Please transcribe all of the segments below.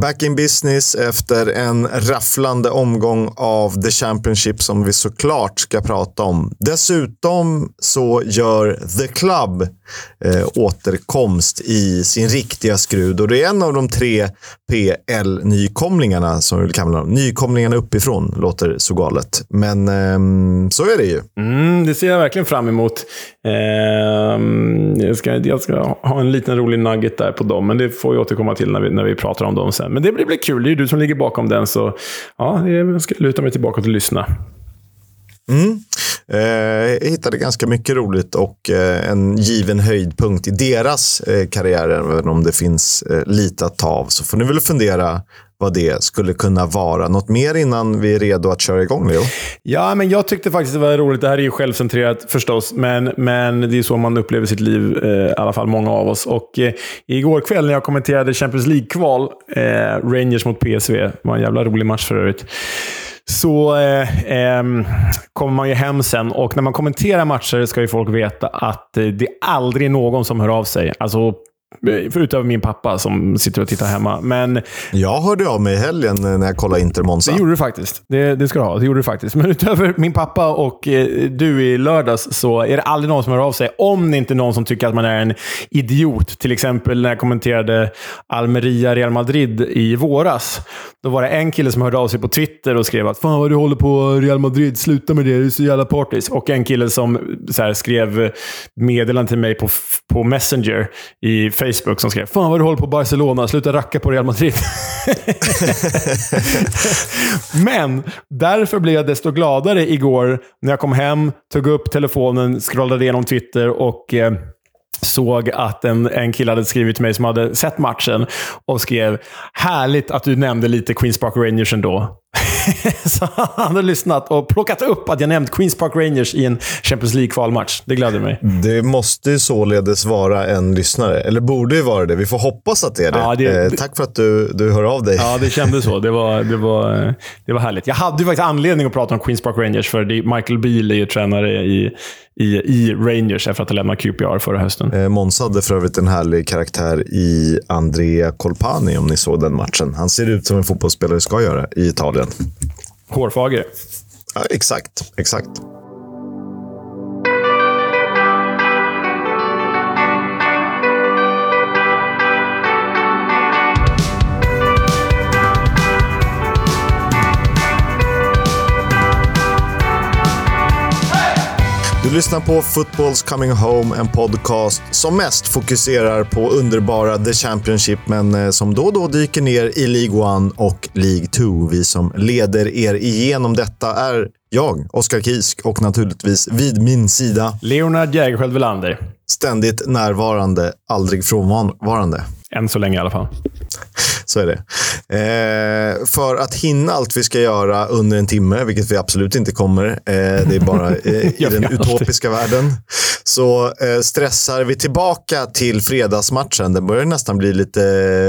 Back in business efter en rafflande omgång av The Championship som vi såklart ska prata om. Dessutom så gör The Club eh, återkomst i sin riktiga skrud och det är en av de tre PL-nykomlingarna som vi kallar dem. Nykomlingarna uppifrån låter så galet, men eh, så är det ju. Mm, det ser jag verkligen fram emot. Eh, jag, ska, jag ska ha en liten rolig nugget där på dem, men det får vi återkomma till när vi, när vi pratar om dem sen. Men det blir, blir kul. Det är ju du som ligger bakom den, så ja, jag ska luta mig tillbaka och lyssna. Mm. Eh, jag hittade ganska mycket roligt och eh, en given höjdpunkt i deras eh, karriär, även om det finns eh, lite att ta av. Så får ni väl fundera vad det skulle kunna vara. Något mer innan vi är redo att köra igång, Leo? Ja, men jag tyckte faktiskt det var roligt. Det här är ju självcentrerat förstås, men, men det är så man upplever sitt liv, eh, i alla fall många av oss. Och eh, igår kväll när jag kommenterade Champions League-kval, eh, Rangers mot PSV, det var en jävla rolig match för övrigt så eh, eh, kommer man ju hem sen och när man kommenterar matcher ska ju folk veta att eh, det är aldrig någon som hör av sig. Alltså Förutom min pappa som sitter och tittar hemma. Men, jag hörde av mig i helgen när jag kollade Inter Monza. Det gjorde du faktiskt. Det, det ska du ha. Det gjorde du faktiskt. Men utöver min pappa och eh, du i lördags så är det aldrig någon som hör av sig. Om det inte är någon som tycker att man är en idiot. Till exempel när jag kommenterade Almeria-Real Madrid i våras. Då var det en kille som hörde av sig på Twitter och skrev att “Fan vad du håller på Real Madrid, sluta med det, du är så jävla partisk”. Och en kille som så här, skrev meddelande till mig på, på Messenger i Facebook som skrev “Fan vad du håller på Barcelona, sluta racka på Real Madrid”. Men därför blev jag desto gladare igår när jag kom hem, tog upp telefonen, scrollade igenom Twitter och eh, såg att en, en kille hade skrivit till mig som hade sett matchen och skrev “Härligt att du nämnde lite Queens Park Rangers ändå”. så han hade lyssnat och plockat upp att jag nämnt Queens Park Rangers i en Champions League-kvalmatch. Det gladde mig. Det måste således vara en lyssnare. Eller borde ju vara det. Vi får hoppas att det är det. Ja, det, eh, tack för att du, du hör av dig. Ja, det kändes så. Det var, det, var, det var härligt. Jag hade ju faktiskt anledning att prata om Queens Park Rangers, för Michael Beal är ju tränare i, i, i Rangers efter att ha lämnat QPR förra hösten. Eh, Måns hade för övrigt en härlig karaktär i Andrea Colpani, om ni såg den matchen. Han ser ut som en fotbollsspelare ska göra i Italien. Hårfager. Ja, exakt, exakt. Lyssnar på Football's Coming Home, en podcast som mest fokuserar på underbara The Championship, men eh, som då och då dyker ner i League 1 och League 2. Vi som leder er igenom detta är jag, Oskar Kisk, och naturligtvis vid min sida Leonard Jägerskiöld Welander. Ständigt närvarande, aldrig frånvarande. Än så länge i alla fall. Så är det. Eh, för att hinna allt vi ska göra under en timme, vilket vi absolut inte kommer, eh, det är bara eh, i den utopiska världen, så eh, stressar vi tillbaka till fredagsmatchen. Den börjar nästan bli lite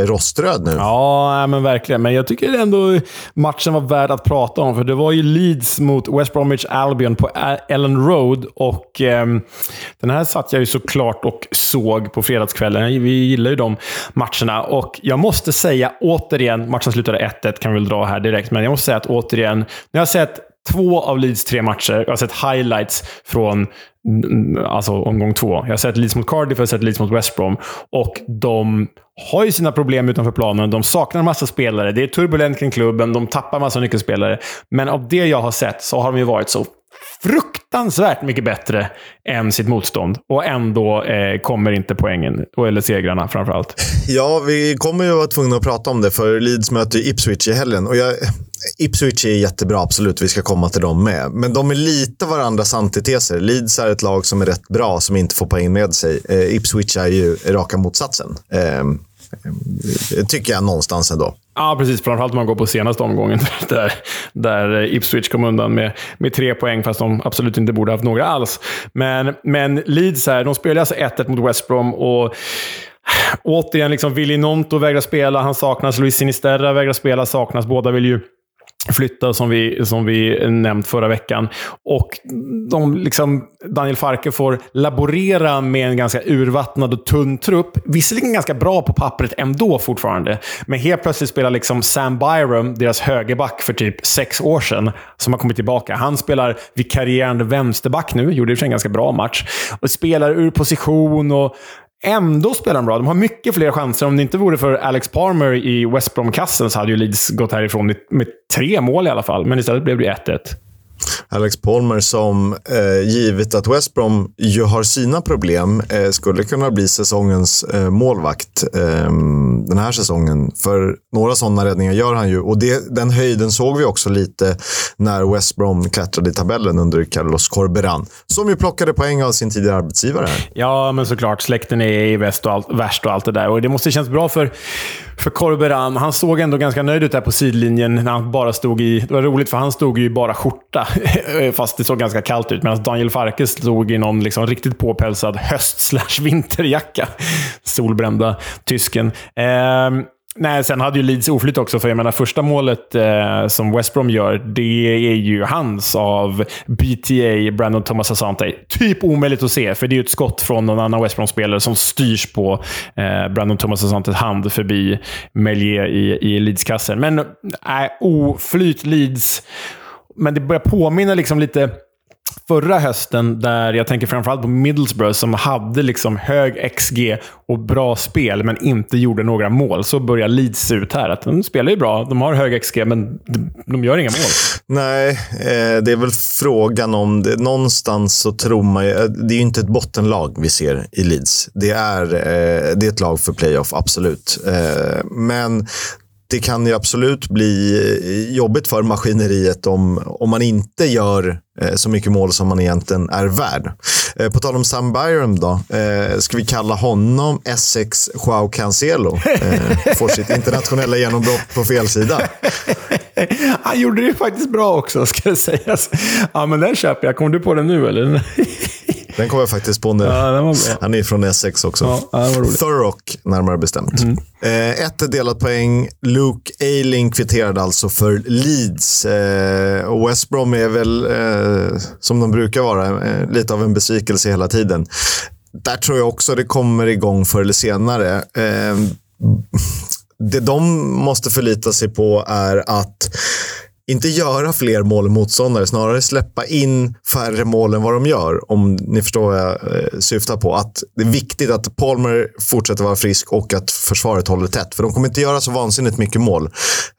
roströd nu. Ja, men verkligen. Men jag tycker ändå matchen var värd att prata om, för det var ju Leeds mot West Bromwich Albion på Ellen Road. Och eh, Den här satt jag ju såklart och såg på fredagskvällen. Vi gillar ju de matcherna. Och jag måste säga återigen, matchen slutade 1-1 kan vi väl dra här direkt, men jag måste säga att återigen, när jag har sett två av Leeds tre matcher. Jag har sett highlights från mm, alltså, omgång två. Jag har sett Leeds mot Cardiff och jag har sett Leeds mot West Brom. Och de har ju sina problem utanför planen. De saknar en massa spelare. Det är turbulent kring klubben. De tappar en massa nyckelspelare. Men av det jag har sett så har de ju varit så fruktansvärt mycket bättre än sitt motstånd. Och ändå eh, kommer inte poängen, eller segrarna framförallt. Ja, vi kommer ju vara tvungna att prata om det, för Leeds möter Ipswich i helgen. Och jag, Ipswich är jättebra, absolut. Vi ska komma till dem med. Men de är lite varandras antiteser. Leeds är ett lag som är rätt bra, som inte får poäng med sig. Eh, Ipswich är ju raka motsatsen. Eh, Eh, tycker jag någonstans ändå. Ja, precis. Framförallt om man går på senaste omgången där, där Ipswich kom undan med, med tre poäng, fast de absolut inte borde haft några alls. Men, men Leeds här, de spelar alltså 1-1 mot West Brom och återigen, liksom Willy Nonto vägrar spela. Han saknas. Luis Sinisterra vägrar spela, saknas. Båda vill ju flytta som vi, som vi nämnt förra veckan. Och de, liksom, Daniel Farke får laborera med en ganska urvattnad och tunn trupp. Visserligen ganska bra på pappret ändå fortfarande, men helt plötsligt spelar liksom Sam Byram, deras högerback för typ sex år sedan, som har kommit tillbaka. Han spelar vikarierande vänsterback nu, gjorde i och för sig en ganska bra match. Och spelar ur position och Ändå spelar de bra. De har mycket fler chanser. Om det inte vore för Alex Palmer i West Brom-kassen så hade ju Leeds gått härifrån med, med tre mål i alla fall. Men istället blev det 1-1. Alex Palmer som, eh, givet att West Brom ju har sina problem, eh, skulle kunna bli säsongens eh, målvakt eh, den här säsongen. För några sådana räddningar gör han ju. Och det, den höjden såg vi också lite när West Brom klättrade i tabellen under Carlos Corberan. Som ju plockade poäng av sin tidigare arbetsgivare. Här. Ja, men såklart. Släkten är i väst och allt, värst och allt det där. Och det måste kännas bra för för Korberam. Han såg ändå ganska nöjd ut där på sidlinjen när han bara stod i... Det var roligt för han stod ju bara skjorta, fast det såg ganska kallt ut. Medan Daniel Farke stod i någon liksom riktigt påpälsad höst vinterjacka. Solbrända tysken. Eh, Nej, sen hade ju Leeds oflyt också, för jag menar första målet eh, som West Brom gör, det är ju hans av BTA, Brandon Thomas Asante. Typ omöjligt att se, för det är ju ett skott från någon annan West Brom-spelare som styrs på eh, Brandon Thomas Asantes hand förbi Melier i, i Leeds-kassen. Men eh, nej, oflyt Leeds. Men det börjar påminna liksom lite förra hösten, där jag tänker framförallt på Middlesbrough, som hade liksom hög XG och bra spel, men inte gjorde några mål. Så börjar Leeds se ut här. Att de spelar ju bra, de har hög XG, men de gör inga mål. Nej, eh, det är väl frågan om det. Någonstans så tror man ju... Eh, det är ju inte ett bottenlag vi ser i Leeds. Det är, eh, det är ett lag för playoff, absolut. Eh, men det kan ju absolut bli eh, jobbigt för maskineriet om, om man inte gör Eh, så mycket mål som man egentligen är värd. Eh, på tal om Sam Byron då. Eh, ska vi kalla honom Essex Joao Cancelo? Eh, får sitt internationella genombrott på fel sida. Han gjorde det ju faktiskt bra också, ska det sägas. Ja, men den köper jag. Kom du på den nu, eller? Den kom jag faktiskt på nu. Ja, Han är från Essex också. Ja, Thurrock, närmare bestämt. Mm. Eh, ett delat poäng. Luke Ayling kvitterade alltså för Leeds. Eh, och West Brom är väl, eh, som de brukar vara, eh, lite av en besvikelse hela tiden. Där tror jag också det kommer igång förr eller senare. Eh, det de måste förlita sig på är att inte göra fler mål än motståndare, snarare släppa in färre mål än vad de gör. Om ni förstår vad jag eh, syftar på. Att det är viktigt att Palmer fortsätter vara frisk och att försvaret håller tätt. För de kommer inte göra så vansinnigt mycket mål.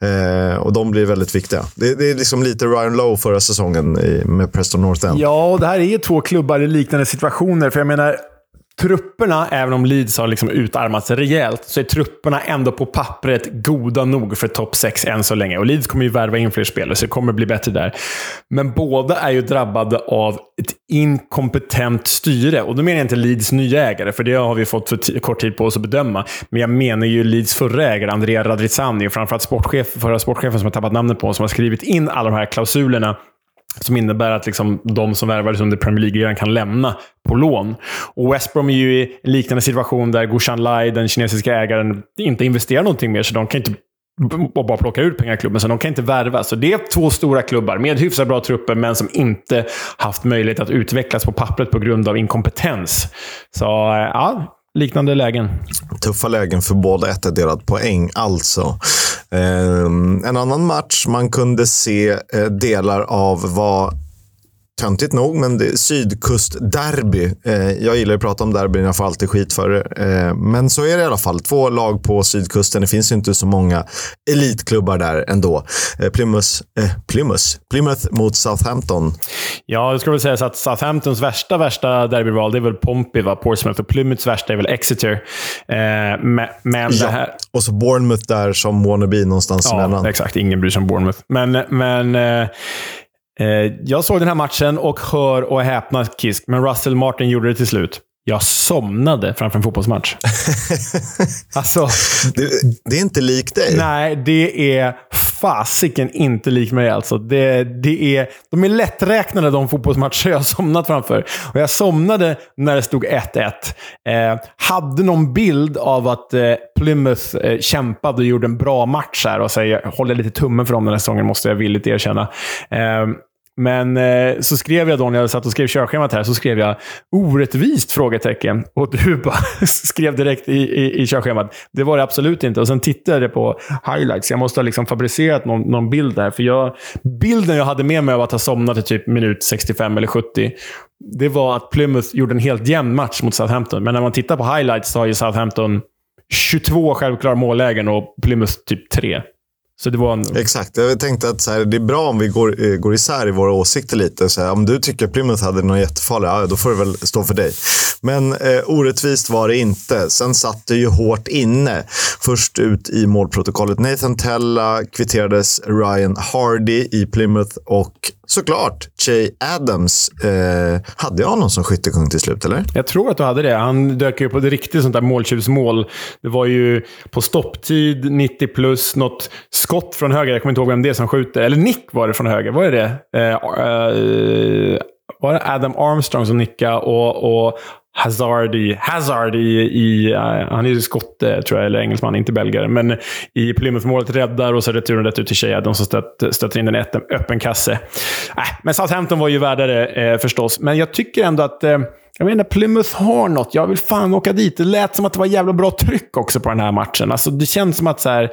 Eh, och de blir väldigt viktiga. Det, det, är liksom lite Ryan Lowe förra säsongen i, med Preston North End. Ja, och det här är två klubbar i liknande situationer. För jag menar, trupperna, även om Leeds har liksom utarmats rejält, så är trupperna ändå på pappret goda nog för topp 6 än så länge. Och Leeds kommer ju värva in fler spelare, så det kommer bli bättre där. Men båda är ju drabbade av ett inkompetent styre. Och då menar jag inte Leeds nya ägare, för det har vi fått för kort tid på oss att bedöma. Men jag menar ju Leeds förra ägare, Andrea Radrizzani, och framförallt sportchef, förra sportchefen som jag tappat namnet på, som har skrivit in alla de här klausulerna som innebär att liksom de som värvades under Premier League kan lämna på lån. Och West Brom är ju i en liknande situation där Gushan Lai, den kinesiska ägaren, inte investerar någonting mer, så de kan inte och bara plocka ut pengar i klubben, så de kan inte värva. Så det är två stora klubbar med hyfsat bra trupper, men som inte haft möjlighet att utvecklas på pappret på grund av inkompetens. Så eh, ja, liknande lägen. Tuffa lägen för båda ett delat poäng alltså. Ehm, en annan match man kunde se eh, delar av var töntigt nog, men det sydkustderby. Eh, jag gillar att prata om derbyn, jag får alltid skit för det. Eh, men så är det i alla fall. Två lag på sydkusten. Det finns ju inte så många elitklubbar där ändå. Eh, Plymouth, eh, Plymouth, Plymouth mot Southampton. Ja, det ska väl sägas att Southamptons värsta, värsta derbyval, det är väl Pompey, va? Portsmouth. Och Plymouths värsta är väl Exeter. Eh, men, men ja. här... Och så Bournemouth där som wannabe någonstans ja, emellan. exakt. Ingen bryr sig om Bournemouth. Men, men Eh, jag såg den här matchen och hör och häpna Kisk, men Russell Martin gjorde det till slut. Jag somnade framför en fotbollsmatch. alltså, det, det, är inte likt dig. Nej, det är fasiken inte lik mig alltså. Det, det är, de är lätträknade de fotbollsmatcher jag har somnat framför. Och jag somnade när det stod 1-1. Eh, hade någon bild av att eh, Plymouth eh, kämpade och gjorde en bra match här. Och så jag håller lite tummen för dem den här säsongen, måste jag villigt erkänna. Men eh, så skrev jag då, när jag satt och skrev körschemat här, så skrev jag orättvist? frågetecken. Och du bara skrev direkt i, i, i körschemat. Det var det absolut inte. Och sen tittade jag på highlights. Jag måste ha liksom fabricerat någon, någon bild där. För jag, bilden jag hade med mig av att ha somnat i typ minut 65 eller 70, det var att Plymouth gjorde en helt jämn match mot Southampton. Men när man tittar på highlights så har ju Southampton 22 självklara mållägen och Plymouth typ 3. Så det var en... Exakt. Jag tänkte att så här, det är bra om vi går, eh, går isär i våra åsikter lite. Så här, om du tycker Plymouth hade något jättefarligt, ja, då får det väl stå för dig. Men eh, orättvist var det inte. Sen satt det ju hårt inne. Först ut i målprotokollet. Nathan Tella kvitterades Ryan Hardy i Plymouth och såklart Che Adams. Eh, hade jag honom som skyttekung till slut, eller? Jag tror att du hade det. Han dök ju på ett riktigt sånt där måltjuvsmål. Det var ju på stopptid, 90 plus, något skott från höger. Jag kommer inte ihåg vem det är som skjuter. Eller nick var det från höger. Var det det? Eh, eh, var det Adam Armstrong som nickade och, och Hazard i, Hazard i, i uh, han är ju skotte, eh, tror jag, eller engelsman, inte belgare. Men i Plymouth-målet räddar och så returen rätt ut till Shea, de som stöter in den i öppen kasse. Äh, men Southampton var ju värdare eh, förstås, men jag tycker ändå att eh, jag menar, Plymouth har något. Jag vill fan åka dit. Det lät som att det var jävla bra tryck också på den här matchen. Alltså, det känns som att så här,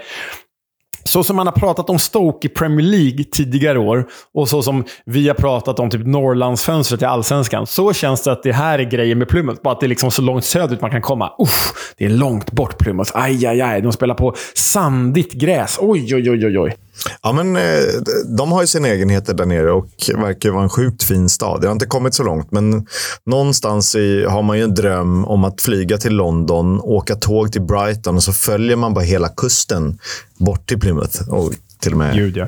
så som man har pratat om Stoke i Premier League tidigare år och så som vi har pratat om typ Norrlandsfönstret i Allsvenskan, så känns det att det här är grejen med Plymouth. Bara att det är liksom så långt söderut man kan komma. Uff, det är långt bort Plymouth. Aj, aj, aj. De spelar på sandigt gräs. Oj, oj, oj, oj. oj. Ja, men eh, de har ju sina egenheter där nere och verkar vara en sjukt fin stad. Det har inte kommit så långt, men någonstans i, har man ju en dröm om att flyga till London, åka tåg till Brighton och så följer man bara hela kusten bort till Plymouth och till och med Gud, ja.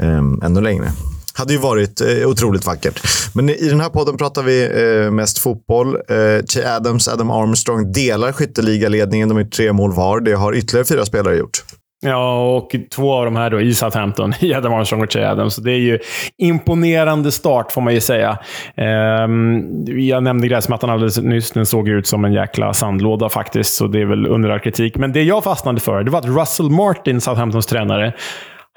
um, ännu längre hade ju varit eh, otroligt vackert. Men i den här podden pratar vi eh, mest fotboll. Eh, Che Adams, Adam Armstrong delar skytteligaledningen. De är tre mål var. Det har ytterligare fyra spelare gjort. Ja, och två av de här då i Southampton. I Adam Armstrong och Che Adams. Så det är ju imponerande start, får man ju säga. Um, jag nämnde gräsmattan alldeles nyss. Den såg ut som en jäkla sandlåda faktiskt, så det är väl under all kritik. Men det jag fastnade för, det var att Russell Martin, Southamptons tränare,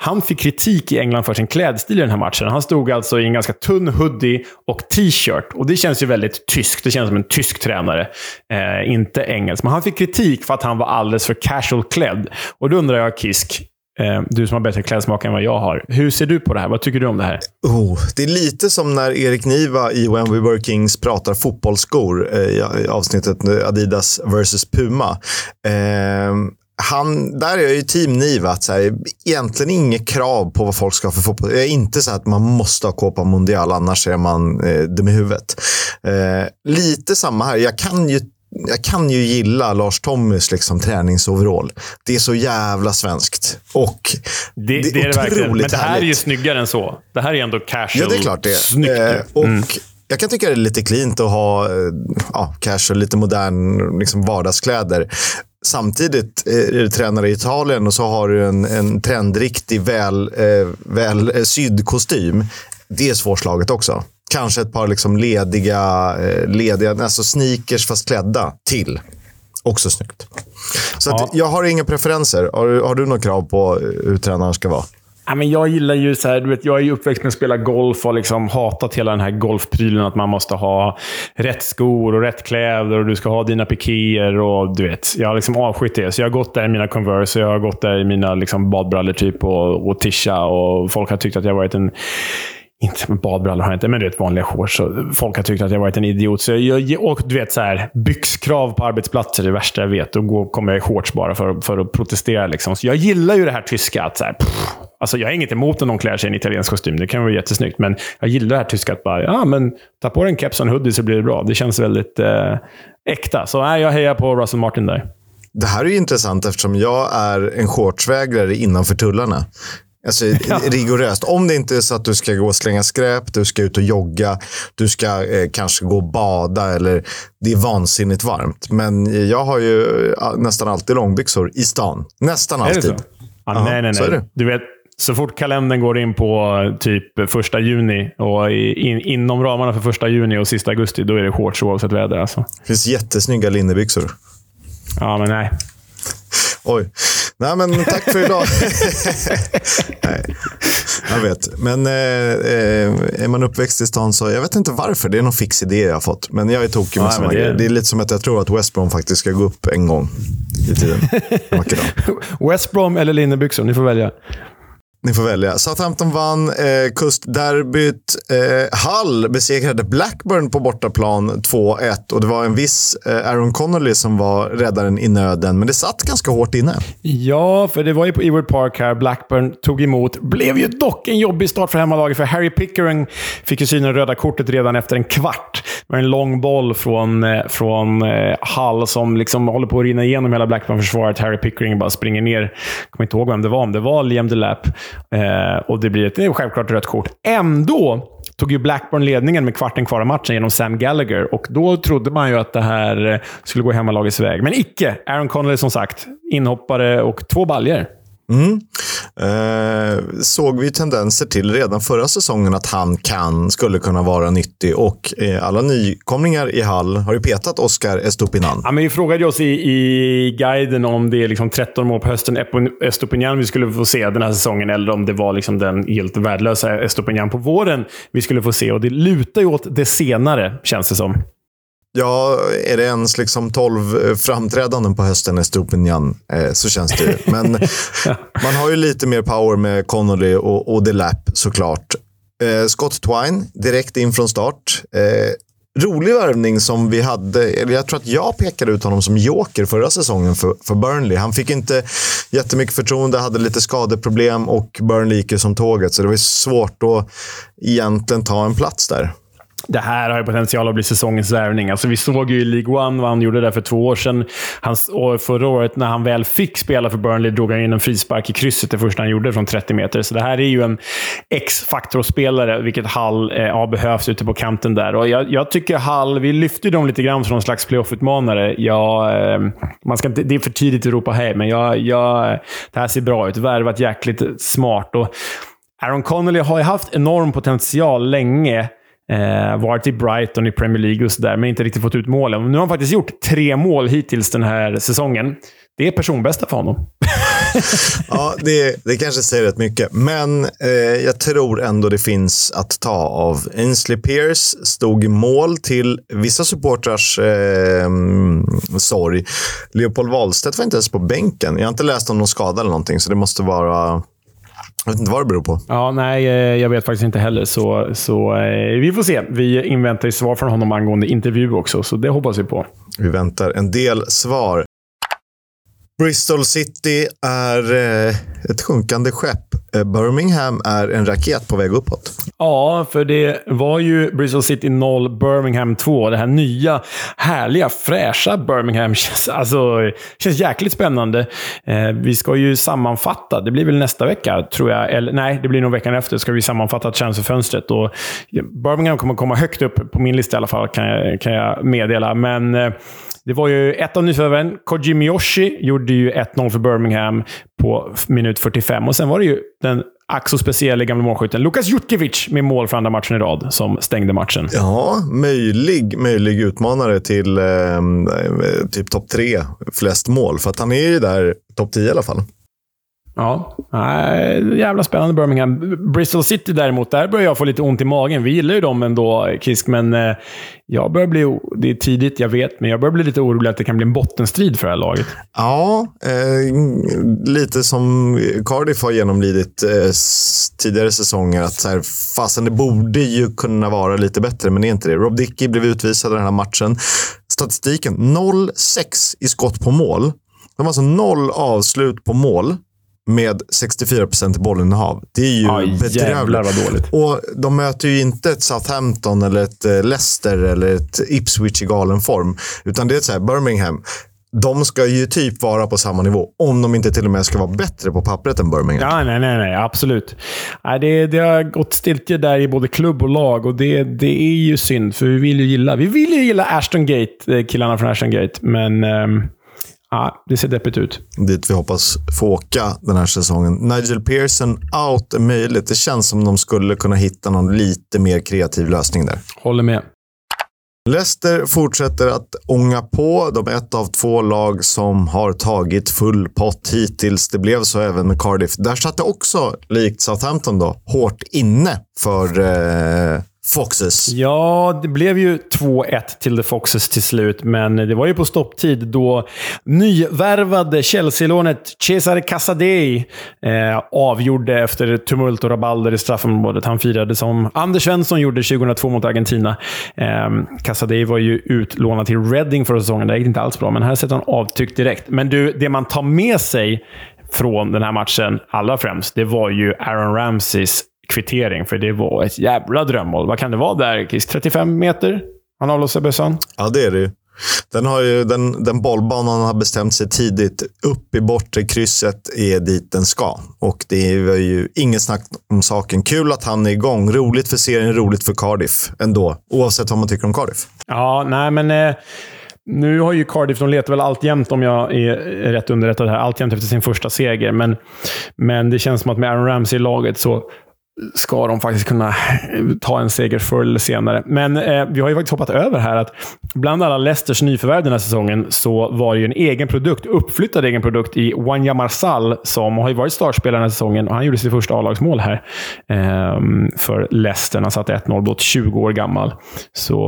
han fick kritik i England för sin klädstil i den här matchen. Han stod alltså i en ganska tunn hoodie och t-shirt. Och det känns ju väldigt tyskt. Det känns som en tysk tränare. Eh, inte engelsk. Men han fick kritik för att han var alldeles för casual klädd. Och då undrar jag, Kisk, eh, du som har bättre klädsmak än vad jag har. Hur ser du på det här? Vad tycker du om det här? Oh, det är lite som när Erik Niva i When We Were Kings pratar fotbollsskor eh, i avsnittet Adidas vs Puma. Eh, han, där är jag ju team Niva. Att så här, egentligen inget krav på vad folk ska ha för fotboll. Jag är inte så att man måste ha Copa Mundial, annars är man eh, dum i huvudet. Eh, lite samma här. Jag kan ju jag kan ju gilla Lars Tommys liksom, träningsoverall. Det är så jävla svenskt. Och det, det, det är det verkligen. Men det här härligt. är ju snyggare än så. Det här är ändå casual. Ja, det är klart det Snyggt. Eh, och mm. Jag kan tycka det är lite cleant att ha eh, ja, casual, lite modern liksom vardagskläder. Samtidigt är du tränare i Italien och så har du en, en trendriktig, väl, eh, väl eh, sydd kostym. Det är svårslaget också. Kanske ett par liksom lediga, eh, lediga alltså sneakers fast klädda till. Också snyggt. Så ja. jag har inga preferenser. Har, har du några krav på hur tränaren ska vara? Ja, men jag gillar ju så här, du vet, jag är ju uppväxt med att spela golf och liksom hatat hela den här golfprylen. Att man måste ha rätt skor och rätt kläder och du ska ha dina pikéer. Och, du vet, jag har liksom avskytt det. Så jag har gått där i mina Converse och jag har gått där i mina liksom badbrallor typ och, och tisha. Och folk har tyckt att jag varit en inte med badbrallor har jag inte, men du vet vanliga shorts. folk har tyckt att jag varit en idiot. Så jag, och du vet, så här, byxkrav på arbetsplatser är det värsta jag vet. Då kommer jag i shorts bara för, för att protestera. Liksom. Så jag gillar ju det här tyska. Att så här, pff, alltså jag har inget emot om någon klär sig i en italiensk kostym. Det kan vara jättesnyggt. Men jag gillar det här tyska. Att bara, ja, men ta på dig en keps och en hoodie så blir det bra. Det känns väldigt eh, äkta. Så nej, jag hejar på Russell Martin där. Det här är intressant eftersom jag är en shortsvägrare innanför tullarna. Alltså ja. rigoröst. Om det inte är så att du ska gå och slänga skräp, du ska ut och jogga, du ska eh, kanske gå och bada eller det är vansinnigt varmt. Men jag har ju nästan alltid långbyxor i stan. Nästan alltid. Är? Ah, nej, nej, nej. Du vet, så fort kalendern går in på typ första juni och in, inom ramarna för första juni och sista augusti, då är det shorts oavsett väder. Alltså. Det finns jättesnygga linnebyxor. Ja, men nej. Oj. Nej, men tack för idag. Nej, jag vet. Men eh, eh, är man uppväxt i stan så, jag vet inte varför. Det är någon fix idé jag har fått. Men jag är tokig med sådana det... grejer. Det är lite som att jag tror att West Brom faktiskt ska gå upp en gång i tiden. West Brom eller linnebyxor, ni får välja. Ni får välja. Southampton vann eh, kustderbyt. Eh, Hull besegrade Blackburn på bortaplan 2-1 och det var en viss eh, Aaron Connolly som var räddaren i nöden, men det satt ganska hårt inne. Ja, för det var ju på Ewood Park här. Blackburn tog emot. Blev ju dock en jobbig start för hemmalaget, för Harry Pickering fick ju syna röda kortet redan efter en kvart. Det var en lång boll från, eh, från eh, Hull som liksom håller på att rinna igenom hela Blackburn-försvaret. Harry Pickering bara springer ner. Jag kommer inte ihåg vem det var, om det var Liam Delap. Eh, och det blir ett självklart rött kort. Ändå tog ju Blackburn ledningen med kvarten kvar av matchen genom Sam Gallagher. Och då trodde man ju att det här skulle gå hemmalagets väg. Men icke! Aaron Connolly som sagt, inhoppare och två baljer. Mm. Eh, såg vi tendenser till redan förra säsongen att han kan, skulle kunna vara nyttig och eh, alla nykomlingar i Hall har ju petat Oscar Estupinan. Ja, men vi frågade oss i, i guiden om det är liksom 13 mål på hösten Estupinan vi skulle få se den här säsongen eller om det var liksom den helt värdelösa Estupinan på våren vi skulle få se. Och det lutar ju åt det senare, känns det som. Ja, är det ens liksom 12 eh, framträdanden på hösten efter Opinion eh, så känns det ju. Men man har ju lite mer power med Connolly och, och Delap såklart. Eh, Scott Twine direkt in från start. Eh, rolig värvning som vi hade. Eller jag tror att jag pekade ut honom som joker förra säsongen för, för Burnley. Han fick inte jättemycket förtroende, hade lite skadeproblem och Burnley gick ju som tåget. Så det var svårt att egentligen ta en plats där det här har ju potential att bli säsongens värvning. Alltså, vi såg ju i League One vad han gjorde där för två år sedan. Han, och förra året, när han väl fick spela för Burnley, drog han in en frispark i krysset det första han gjorde från 30 meter. Så det här är ju en X-faktor-spelare, vilket Hall eh, har behövt ute på kanten där. Och jag, jag tycker Hall, vi lyfte dem lite grann som någon slags playoff-utmanare. Ja, eh, man ska inte, det är för tidigt att ropa hej, men jag, jag, det här ser bra ut. Värvat jäkligt smart. Och Aaron Connolly har ju haft enorm potential länge. Eh, varit i Brighton i Premier League och sådär, men inte riktigt fått ut målen. Nu har han faktiskt gjort tre mål hittills den här säsongen. Det är personbästa för honom. ja, det, det kanske säger rätt mycket. Men eh, jag tror ändå det finns att ta av. Ainsley Pierce stod i mål till vissa supportrars eh, sorg. Leopold Wahlstedt var inte ens på bänken. Jag har inte läst om någon skada eller någonting, så det måste vara jag vet inte vad det beror på. Ja, nej, eh, jag vet faktiskt inte heller. Så, så eh, vi får se. Vi inväntar ju svar från honom angående intervju också, så det hoppas vi på. Vi väntar en del svar. Bristol City är eh, ett sjunkande skepp. Eh, Birmingham är en raket på väg uppåt. Ja, för det var ju Bristol City 0, Birmingham 2. Det här nya, härliga, fräscha Birmingham känns, alltså, känns jäkligt spännande. Eh, vi ska ju sammanfatta, det blir väl nästa vecka, tror jag. Eller nej, det blir nog veckan efter, ska vi sammanfatta transferfönstret. Och Birmingham kommer komma högt upp på min lista i alla fall, kan jag, kan jag meddela. Men eh, det var ju ett av nyförvärven. Koji Miyoshi gjorde ju 1-0 för Birmingham på minut 45. Och sen var det ju den ack så speciella gamla målskytten Lukas Jutkevic med mål för andra matchen i rad som stängde matchen. Ja, möjlig, möjlig utmanare till eh, typ topp tre flest mål. För att han är ju där topp 10 i alla fall. Ja, äh, jävla spännande Birmingham. Bristol City däremot, där börjar jag få lite ont i magen. Vi gillar ju dem ändå, Kisk, men eh, jag börjar bli... Det är tidigt, jag vet, men jag börjar bli lite orolig att det kan bli en bottenstrid för det här laget. Ja, eh, lite som Cardiff har genomlidit eh, tidigare säsonger. Att så här, fasen, det borde ju kunna vara lite bättre, men det är inte det. Rob Dickey blev utvisad i den här matchen. Statistiken, 0-6 i skott på mål. De har alltså noll avslut på mål med 64 procent bollinnehav. Det är ju ja, bedrövligt. vad dåligt. Och de möter ju inte ett Southampton eller ett eh, Leicester eller ett Ipswich i galen form. Utan det är så här Birmingham. De ska ju typ vara på samma nivå, om de inte till och med ska vara bättre på pappret än Birmingham. Ja, nej, nej, nej. Absolut. Nej, det, det har gått stiltje där i både klubb och lag och det, det är ju synd, för vi vill ju gilla, vi vill ju gilla Ashton Gate, eh, killarna från Ashton Gate. Men... Um ja, det ser deppigt ut. Dit vi hoppas få åka den här säsongen. Nigel Pearson out är möjligt. Det känns som de skulle kunna hitta någon lite mer kreativ lösning där. Håller med. Leicester fortsätter att ånga på. De är ett av två lag som har tagit full pott hittills. Det blev så även med Cardiff. Där satt det också, likt Southampton, då, hårt inne för eh, Foxes. Ja, det blev ju 2-1 till The Foxes till slut, men det var ju på stopptid då nyvärvade Chelsea-lånet Cesare Casadei eh, avgjorde efter tumult och rabalder i straffområdet. Han firade som Anders Svensson gjorde 2002 mot Argentina. Eh, Casadei var ju utlånad till Reading förra säsongen. Det gick inte alls bra, men här sätter han avtryck direkt. Men du, det man tar med sig från den här matchen allra främst, det var ju Aaron Ramseys kvittering, för det var ett jävla drömmål. Vad kan det vara där, Chris? 35 meter? Han avlossar bössan. Ja, det är det ju. Den, har ju, den, den bollbanan har bestämt sig tidigt. Upp i bortre krysset är dit den ska. Och det var ju inget snack om saken. Kul att han är igång. Roligt för serien, roligt för Cardiff ändå. Oavsett vad man tycker om Cardiff. Ja, nej men... Eh... Nu har ju Cardiff, de letar väl alltjämt, om jag är rätt underrättad här, alltjämt efter sin första seger. Men, men det känns som att med Aaron Ramsey i laget så ska de faktiskt kunna eh, ta en seger förr eller senare. Men eh, vi har ju faktiskt hoppat över här att bland alla Leicesters nyförvärv den här säsongen så var det ju en egen produkt, uppflyttad egen produkt i Wanya Marsal, som har ju varit startspelare den här säsongen och han gjorde sitt första A-lagsmål här eh, för Leicester. Han satte 1-0 Blott 20 år gammal. Så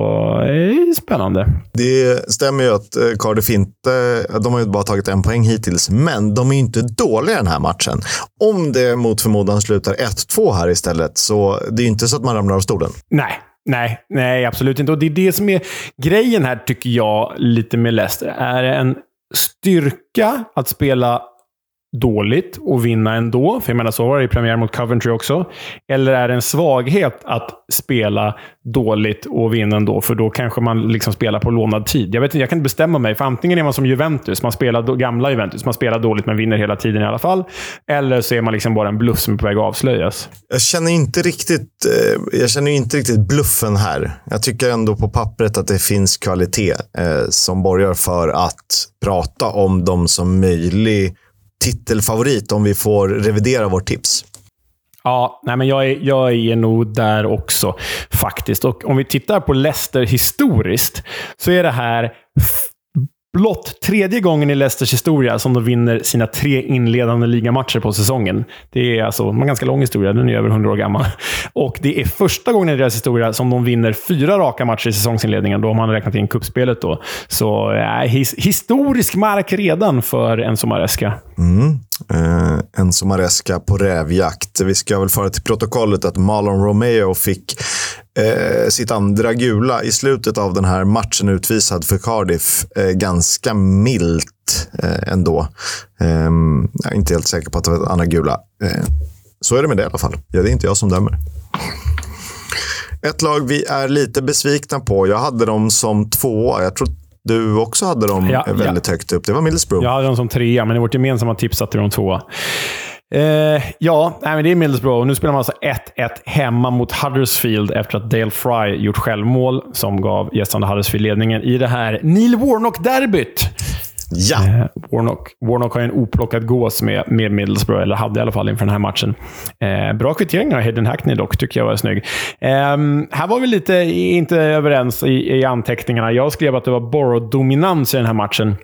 eh, spännande. Det stämmer ju att eh, Cardiff inte... De har ju bara tagit en poäng hittills, men de är ju inte dåliga den här matchen. Om det mot förmodan slutar 1-2 här istället. Så det är inte så att man ramlar av stolen. Nej, nej, nej, absolut inte. Och det är det som är grejen här, tycker jag, lite med Leicester. Är det en styrka att spela dåligt och vinna ändå. För jag menar, så var det i premiär mot Coventry också. Eller är det en svaghet att spela dåligt och vinna ändå? För då kanske man liksom spelar på lånad tid. Jag, vet inte, jag kan inte bestämma mig. För antingen är man som Juventus, man spelar gamla Juventus. Man spelar dåligt men vinner hela tiden i alla fall. Eller så är man liksom bara en bluff som är på väg att avslöjas. Jag känner inte riktigt, eh, jag känner inte riktigt bluffen här. Jag tycker ändå på pappret att det finns kvalitet eh, som borgar för att prata om dem som möjlig titelfavorit om vi får revidera vårt tips. Ja, nej men jag är, jag är nog där också faktiskt. Och om vi tittar på Leicester historiskt så är det här blott tredje gången i Leicesters historia som de vinner sina tre inledande ligamatcher på säsongen. Det är alltså en ganska lång historia. Den är över 100 år gammal. Och det är första gången i deras historia som de vinner fyra raka matcher i säsongsinledningen. Då har man räknat in kuppspelet då. Så äh, his historisk mark redan för Enzo Maresca. Mm. Eh, Enzo Maresca på rävjakt. Vi ska väl föra till protokollet att Marlon Romeo fick eh, sitt andra gula i slutet av den här matchen utvisad för Cardiff. Eh, ganska milt eh, ändå. Eh, jag är inte helt säker på att det var ett andra gula. Eh, så är det med det i alla fall. Ja, det är inte jag som dömer. Ett lag vi är lite besvikna på. Jag hade dem som tvåa. Jag tror du också hade dem ja, väldigt ja. högt upp. Det var Middlesbrough. Jag hade dem som trea, men i vårt gemensamma tips satte vi dem tvåa. Eh, ja, nej, men det är Middlesbrough. Nu spelar man alltså 1-1 hemma mot Huddersfield efter att Dale Fry gjort självmål som gav gästande Huddersfield ledningen i det här Neil Warnock-derbyt. Ja. Eh, Warnock, Warnock har en oplockad gås med, med Middlesbrough, eller hade i alla fall inför den här matchen. Eh, bra kvittering av Hayden Hackney dock, tycker jag var snygg. Eh, här var vi lite inte överens i, i anteckningarna. Jag skrev att det var Borough-dominans i den här matchen.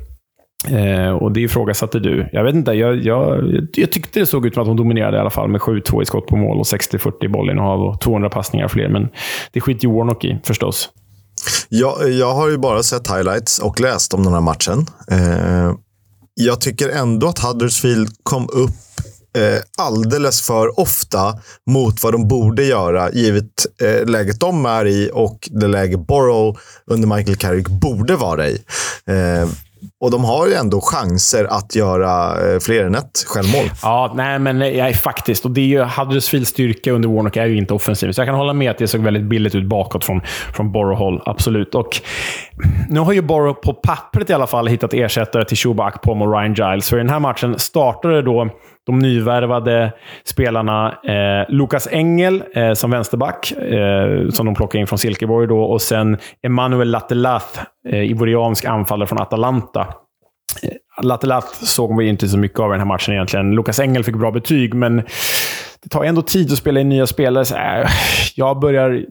Eh, och det ifrågasatte du. Jag vet inte, jag, jag, jag, tyckte det såg ut som att hon dominerade i alla fall med 7-2 i skott på mål och 60-40 i bollinnehav och 200 passningar fler. Men det skiter ju Warnock i, förstås. Jag, jag har ju bara sett highlights och läst om den här matchen. Eh, jag tycker ändå att Huddersfield kom upp eh, alldeles för ofta mot vad de borde göra, givet eh, läget de är i och det läge Borough under Michael Carrick borde vara i. Eh, och de har ju ändå chanser att göra eh, fler än ett självmål. Ja, nej, men eh, ja, faktiskt. Och det är ju, Huddersfields styrka under Warnock är ju inte offensiv. Så jag kan hålla med att det såg väldigt billigt ut bakåt från, från Borough-håll. Absolut. Och nu har ju Borough på pappret i alla fall hittat ersättare till Shuba Akpom och Ryan Giles. För i den här matchen startade då de nyvärvade spelarna eh, Lukas Engel eh, som vänsterback, eh, som de plockade in från Silkeborg. Då, och sen Emanuel Latelath, eh, ivoriansk anfallare från Atalanta. Eh, Latelath såg vi inte så mycket av i den här matchen egentligen. Lukas Engel fick bra betyg, men det tar ändå tid att spela in nya spelare. Så, äh, jag börjar...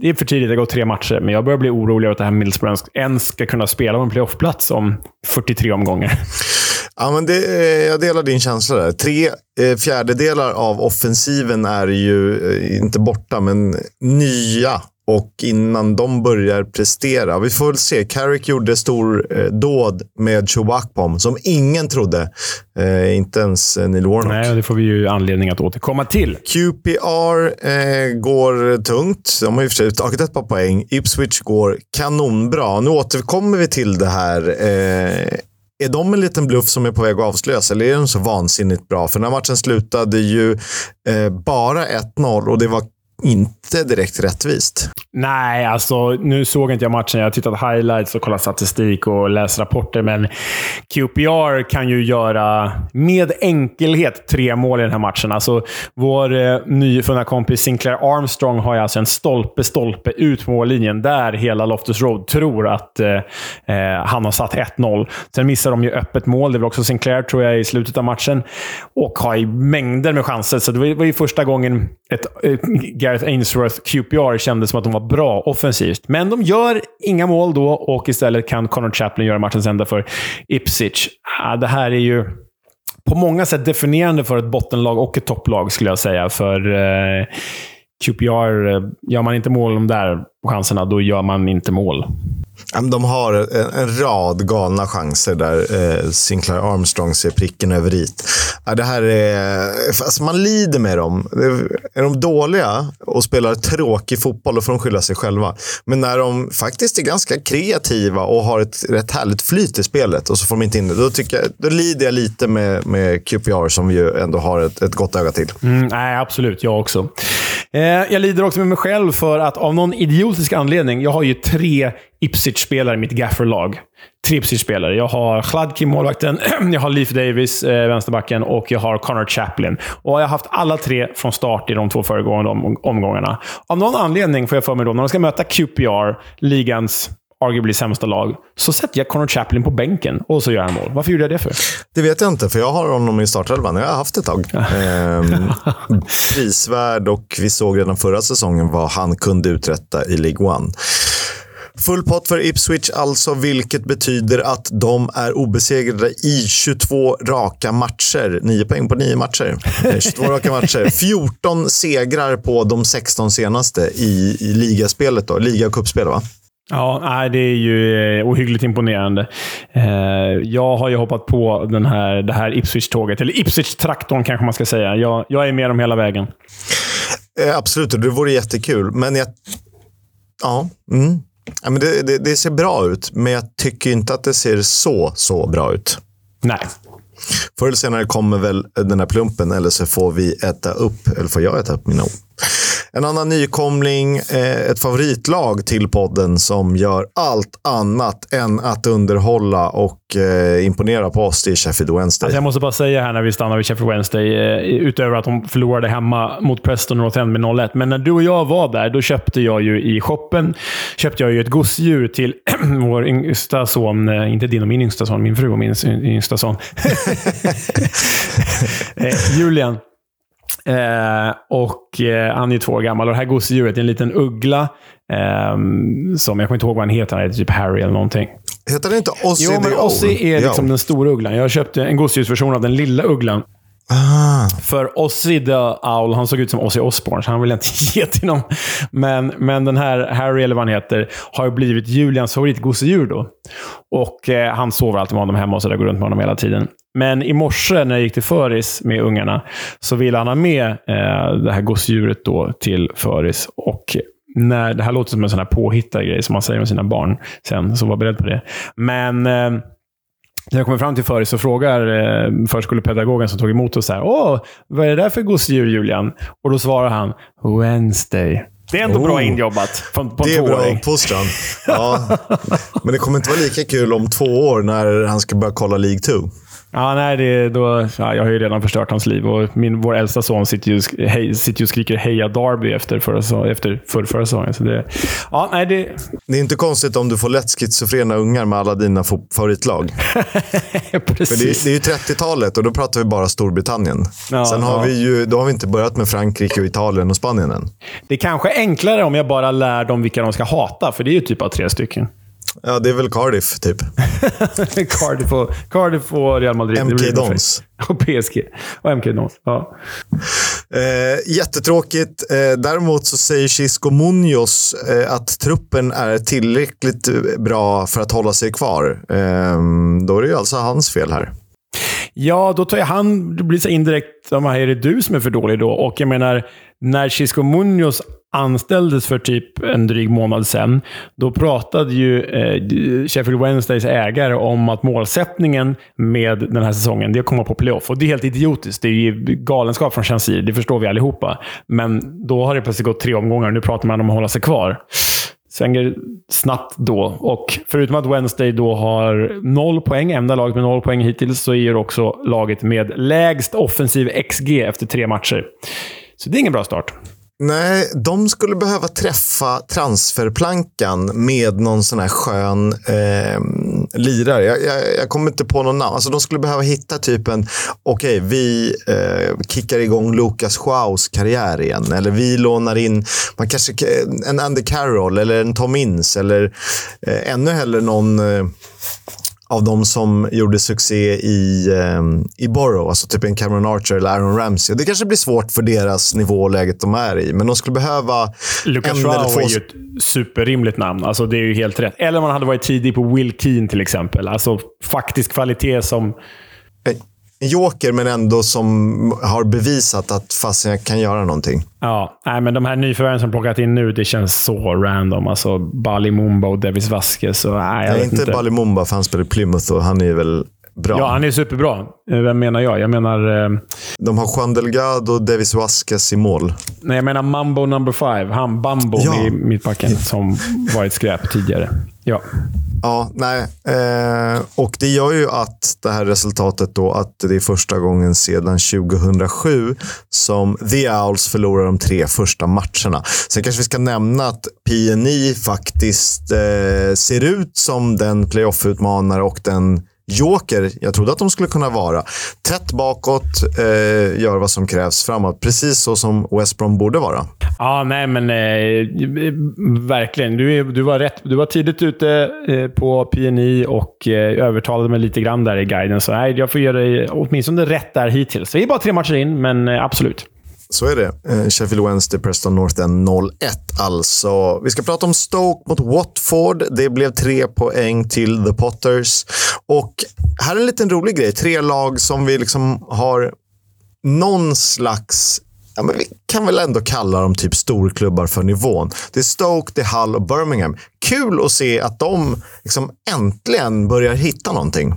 Det är för tidigt, det har gått tre matcher, men jag börjar bli orolig över att det här Middlesbrough ens ska kunna spela på en playoffplats om 43 omgångar. Ja, men det, jag delar din känsla där. Tre eh, fjärdedelar av offensiven är ju eh, inte borta, men nya och innan de börjar prestera. Vi får väl se. Carrick gjorde stor eh, dåd med Chewbacpom som ingen trodde. Eh, inte ens eh, Neil Warnock. Nej, det får vi ju anledning att återkomma till. QPR eh, går tungt. De har ju för sig tagit ett par poäng. Ipswich går kanonbra. Nu återkommer vi till det här. Är de en liten bluff som är på väg att avslöjas eller är de så vansinnigt bra? För den här matchen slutade ju eh, bara 1-0 och det var inte direkt rättvist. Nej, alltså nu såg inte jag matchen. Jag har tittat highlights och kollat statistik och läst rapporter, men QPR kan ju göra med enkelhet tre mål i den här matchen. Alltså, vår eh, nyfunna kompis Sinclair Armstrong har ju alltså en stolpe, stolpe ut på mållinjen där hela Loftus Road tror att eh, eh han har satt 1-0. Sen missar de ju öppet mål. Det var också Sinclair, tror jag, i slutet av matchen. Och har ju mängder med chanser. Så det var, det var ju första gången ett, ett Gareth Ainsworth QPR kändes som att de var bra offensivt. Men de gör inga mål då och istället kan Connor Chaplin göra matchens enda för Ipswich. Ah, det här är ju på många sätt definierande för ett bottenlag och ett topplag, skulle jag säga. För eh, QPR, eh, gör man inte mål de där chanserna, då gör man inte mål. De har en, rad galna chanser där eh, Sinclair Armstrong ser pricken över i. Ja, det här är... Alltså man lider med dem. Är de dåliga och spelar tråkig fotboll, då får de skylla sig själva. Men när de faktiskt är ganska kreativa och har ett rätt härligt flyt i spelet och så får de inte in det, då, tycker jag, då lider jag lite med, med QPR som vi ju ändå har ett, ett gott öga till. Mm, nej, absolut. Jag också. Eh, jag lider också med mig själv för att av någon idiotisk anledning, jag har ju tre Ipswich-spelare i mitt gafferlag. Tre Ipswich-spelare. Jag har Chladki, målvakten, jag har Leif Davis, eh, vänsterbacken, och jag har Connor Chaplin. Och jag har haft alla tre från start i de två föregående omgångarna. Av någon anledning får jag för mig då, när de ska möta QPR, ligans arguably sämsta lag, så sätter jag Connor Chaplin på bänken och så gör han mål. Varför gjorde jag det för? Det vet jag inte, för jag har honom i startelvan. Jag har haft ett tag. ehm, prisvärd och vi såg redan förra säsongen vad han kunde uträtta i League One. Full pott för Ipswich alltså, vilket betyder att de är obesegrade i 22 raka matcher. 9 poäng på 9 matcher. 22 raka matcher. 14 segrar på de 16 senaste i, i ligaspelet. Då. Liga och cupspel, va? Ja, det är ju eh, ohyggligt imponerande. Eh, jag har ju hoppat på den här, det här Ipswich-tåget, eller Ipswich-traktorn kanske man ska säga. Jag, jag är med dem hela vägen. Eh, absolut, det vore jättekul. Men jag... Ja. Mm. ja men det, det, det, ser bra ut, men jag tycker inte att det ser så, så bra ut. Nej. Förr eller senare kommer väl den här plumpen, eller så får vi äta upp, eller får jag äta upp mina ord. En annan nykomling, eh, ett favoritlag till podden som gör allt annat än att underhålla och eh, imponera på oss. Det är Sheffield Wednesday. Alltså jag måste bara säga här när vi stannar vid Sheffield Wednesday, eh, utöver att de förlorade hemma mot Preston North End med 0-1. Men när du och jag var där, då köpte jag ju i shoppen köpte jag ju ett gosedjur till vår yngsta son. Inte din och min yngsta son, min fru och min yngsta son. Julian. Eh, och eh, Han är två år gammal och det här gosedjuret är en liten uggla. Eh, som Jag kommer inte ihåg vad han heter. Han heter typ Harry eller någonting. Heter den inte Ozzy Jo, men Ozzy är liksom den stora ugglan. Jag köpte en gosedjursversion av den lilla ugglan. Ah. För Ozzy the Owl, han såg ut som Ozzy Osbourne, så han vill jag inte ge till någon. Men, men den här Harry, eller vad han heter, har blivit Julians favoritgosedjur då. Och eh, han sover alltid med honom hemma och så där, går runt med honom hela tiden. Men i morse när jag gick till föris med ungarna så ville han ha med eh, det här gosedjuret då till föris. Och när, det här låter som en sån här påhittad grej som man säger med sina barn sen, så var beredd på det. Men eh, när jag kommer fram till föris så frågar eh, förskolepedagogen som tog emot oss så här, Åh, vad är det där för gosedjur, Julian? Och då svarar han Wednesday. Det är ändå oh, bra injobbat på, på Det är bra uppfostran. Ja. Men det kommer inte vara lika kul om två år när han ska börja kolla League 2. Ja, nej, det, då, ja, jag har ju redan förstört hans liv och min, vår äldsta son sitter ju, hej, sitter ju och skriker heja Derby efter förra, efter förra, förra säsongen. Så det, ja, nej, det... det är inte konstigt om du får lätt schizofrena ungar med alla dina favoritlag. För det, det är ju 30-talet och då pratar vi bara Storbritannien. Ja, Sen har ja. vi ju, då har vi inte börjat med Frankrike, och Italien och Spanien än. Det är kanske enklare om jag bara lär dem vilka de ska hata, för det är ju typ av tre stycken. Ja, det är väl Cardiff, typ. Cardiff, och, Cardiff och Real Madrid. MK Dons. Och PSG. Och MK Dons, ja. Eh, jättetråkigt. Eh, däremot så säger Chisco Munoz eh, att truppen är tillräckligt bra för att hålla sig kvar. Eh, då är det ju alltså hans fel här. Ja, då tar jag han, det blir så indirekt, är det du som är för dålig då? Och jag menar, när Chisco Munoz anställdes för typ en dryg månad sedan, då pratade ju eh, Sheffield Wednesdays ägare om att målsättningen med den här säsongen det är att komma på playoff. Och det är helt idiotiskt. Det är ju galenskap från Chansir, det förstår vi allihopa. Men då har det plötsligt gått tre omgångar och nu pratar man om att hålla sig kvar svänger snabbt då. Och förutom att Wednesday då har noll poäng, enda laget med noll poäng hittills, så är det också laget med lägst offensiv XG efter tre matcher. Så det är ingen bra start. Nej, de skulle behöva träffa transferplankan med någon sån här skön eh, lirare. Jag, jag, jag, kommer inte på någon namn. Alltså, de skulle behöva hitta typ en, okej, okay, vi eh, kickar igång Lucas Schwaus karriär igen. Eller vi lånar in man kanske, en Andy Carroll eller en Tom Ince. Eller eh, ännu hellre någon eh, av de som gjorde succé i, um, i Borough, alltså typ en Cameron Archer eller Aaron Ramsey. Det kanske blir svårt för deras nivå och läget de är i, men de skulle behöva... Lucas Rao två... är ju ett superrimligt namn. Alltså, det är ju helt rätt. Eller man hade varit tidig på Will Keen till exempel. Alltså faktisk kvalitet som en joker, men ändå som har bevisat att fasen jag kan göra någonting. Ja, nej, men de här nyförvärven som plockat in nu, det känns så random. Alltså Bali Mumba och Davis Vasquez. Så, nej, nej, inte, inte. Bali Mumba, för han spelar i Plymouth och han är väl bra. Ja, han är superbra. Eh, vem menar jag? Jag menar... Eh... De har Juan Delgado och Davis Vasquez i mål. Nej, jag menar Mambo number five. Han Bambo ja. i mittbacken, som varit skräp tidigare. Ja. Ja, nej. Eh, och det gör ju att det här resultatet då att det är första gången sedan 2007 som The Owls förlorar de tre första matcherna. Sen kanske vi ska nämna att PNI faktiskt eh, ser ut som den playoff-utmanare och den joker jag trodde att de skulle kunna vara. Tätt bakåt, eh, gör vad som krävs framåt. Precis så som West Brom borde vara. Ja, nej men eh, verkligen. Du, du, var rätt. Du var tidigt ute eh, på PNI och eh, övertalade mig lite grann där i guiden. Så nej, jag får ge dig åtminstone rätt där hittills. Vi är bara tre matcher in, men eh, absolut. Så är det. Eh, Sheffield Wednesday, Preston North End 0-1 alltså. Vi ska prata om Stoke mot Watford. Det blev tre poäng till The Potters. Och här är en liten rolig grej. Tre lag som vi liksom har någon slags Ja, men vi kan väl ändå kalla dem typ storklubbar för nivån. Det är Stoke, det är Hull och Birmingham. Kul att se att de liksom äntligen börjar hitta någonting.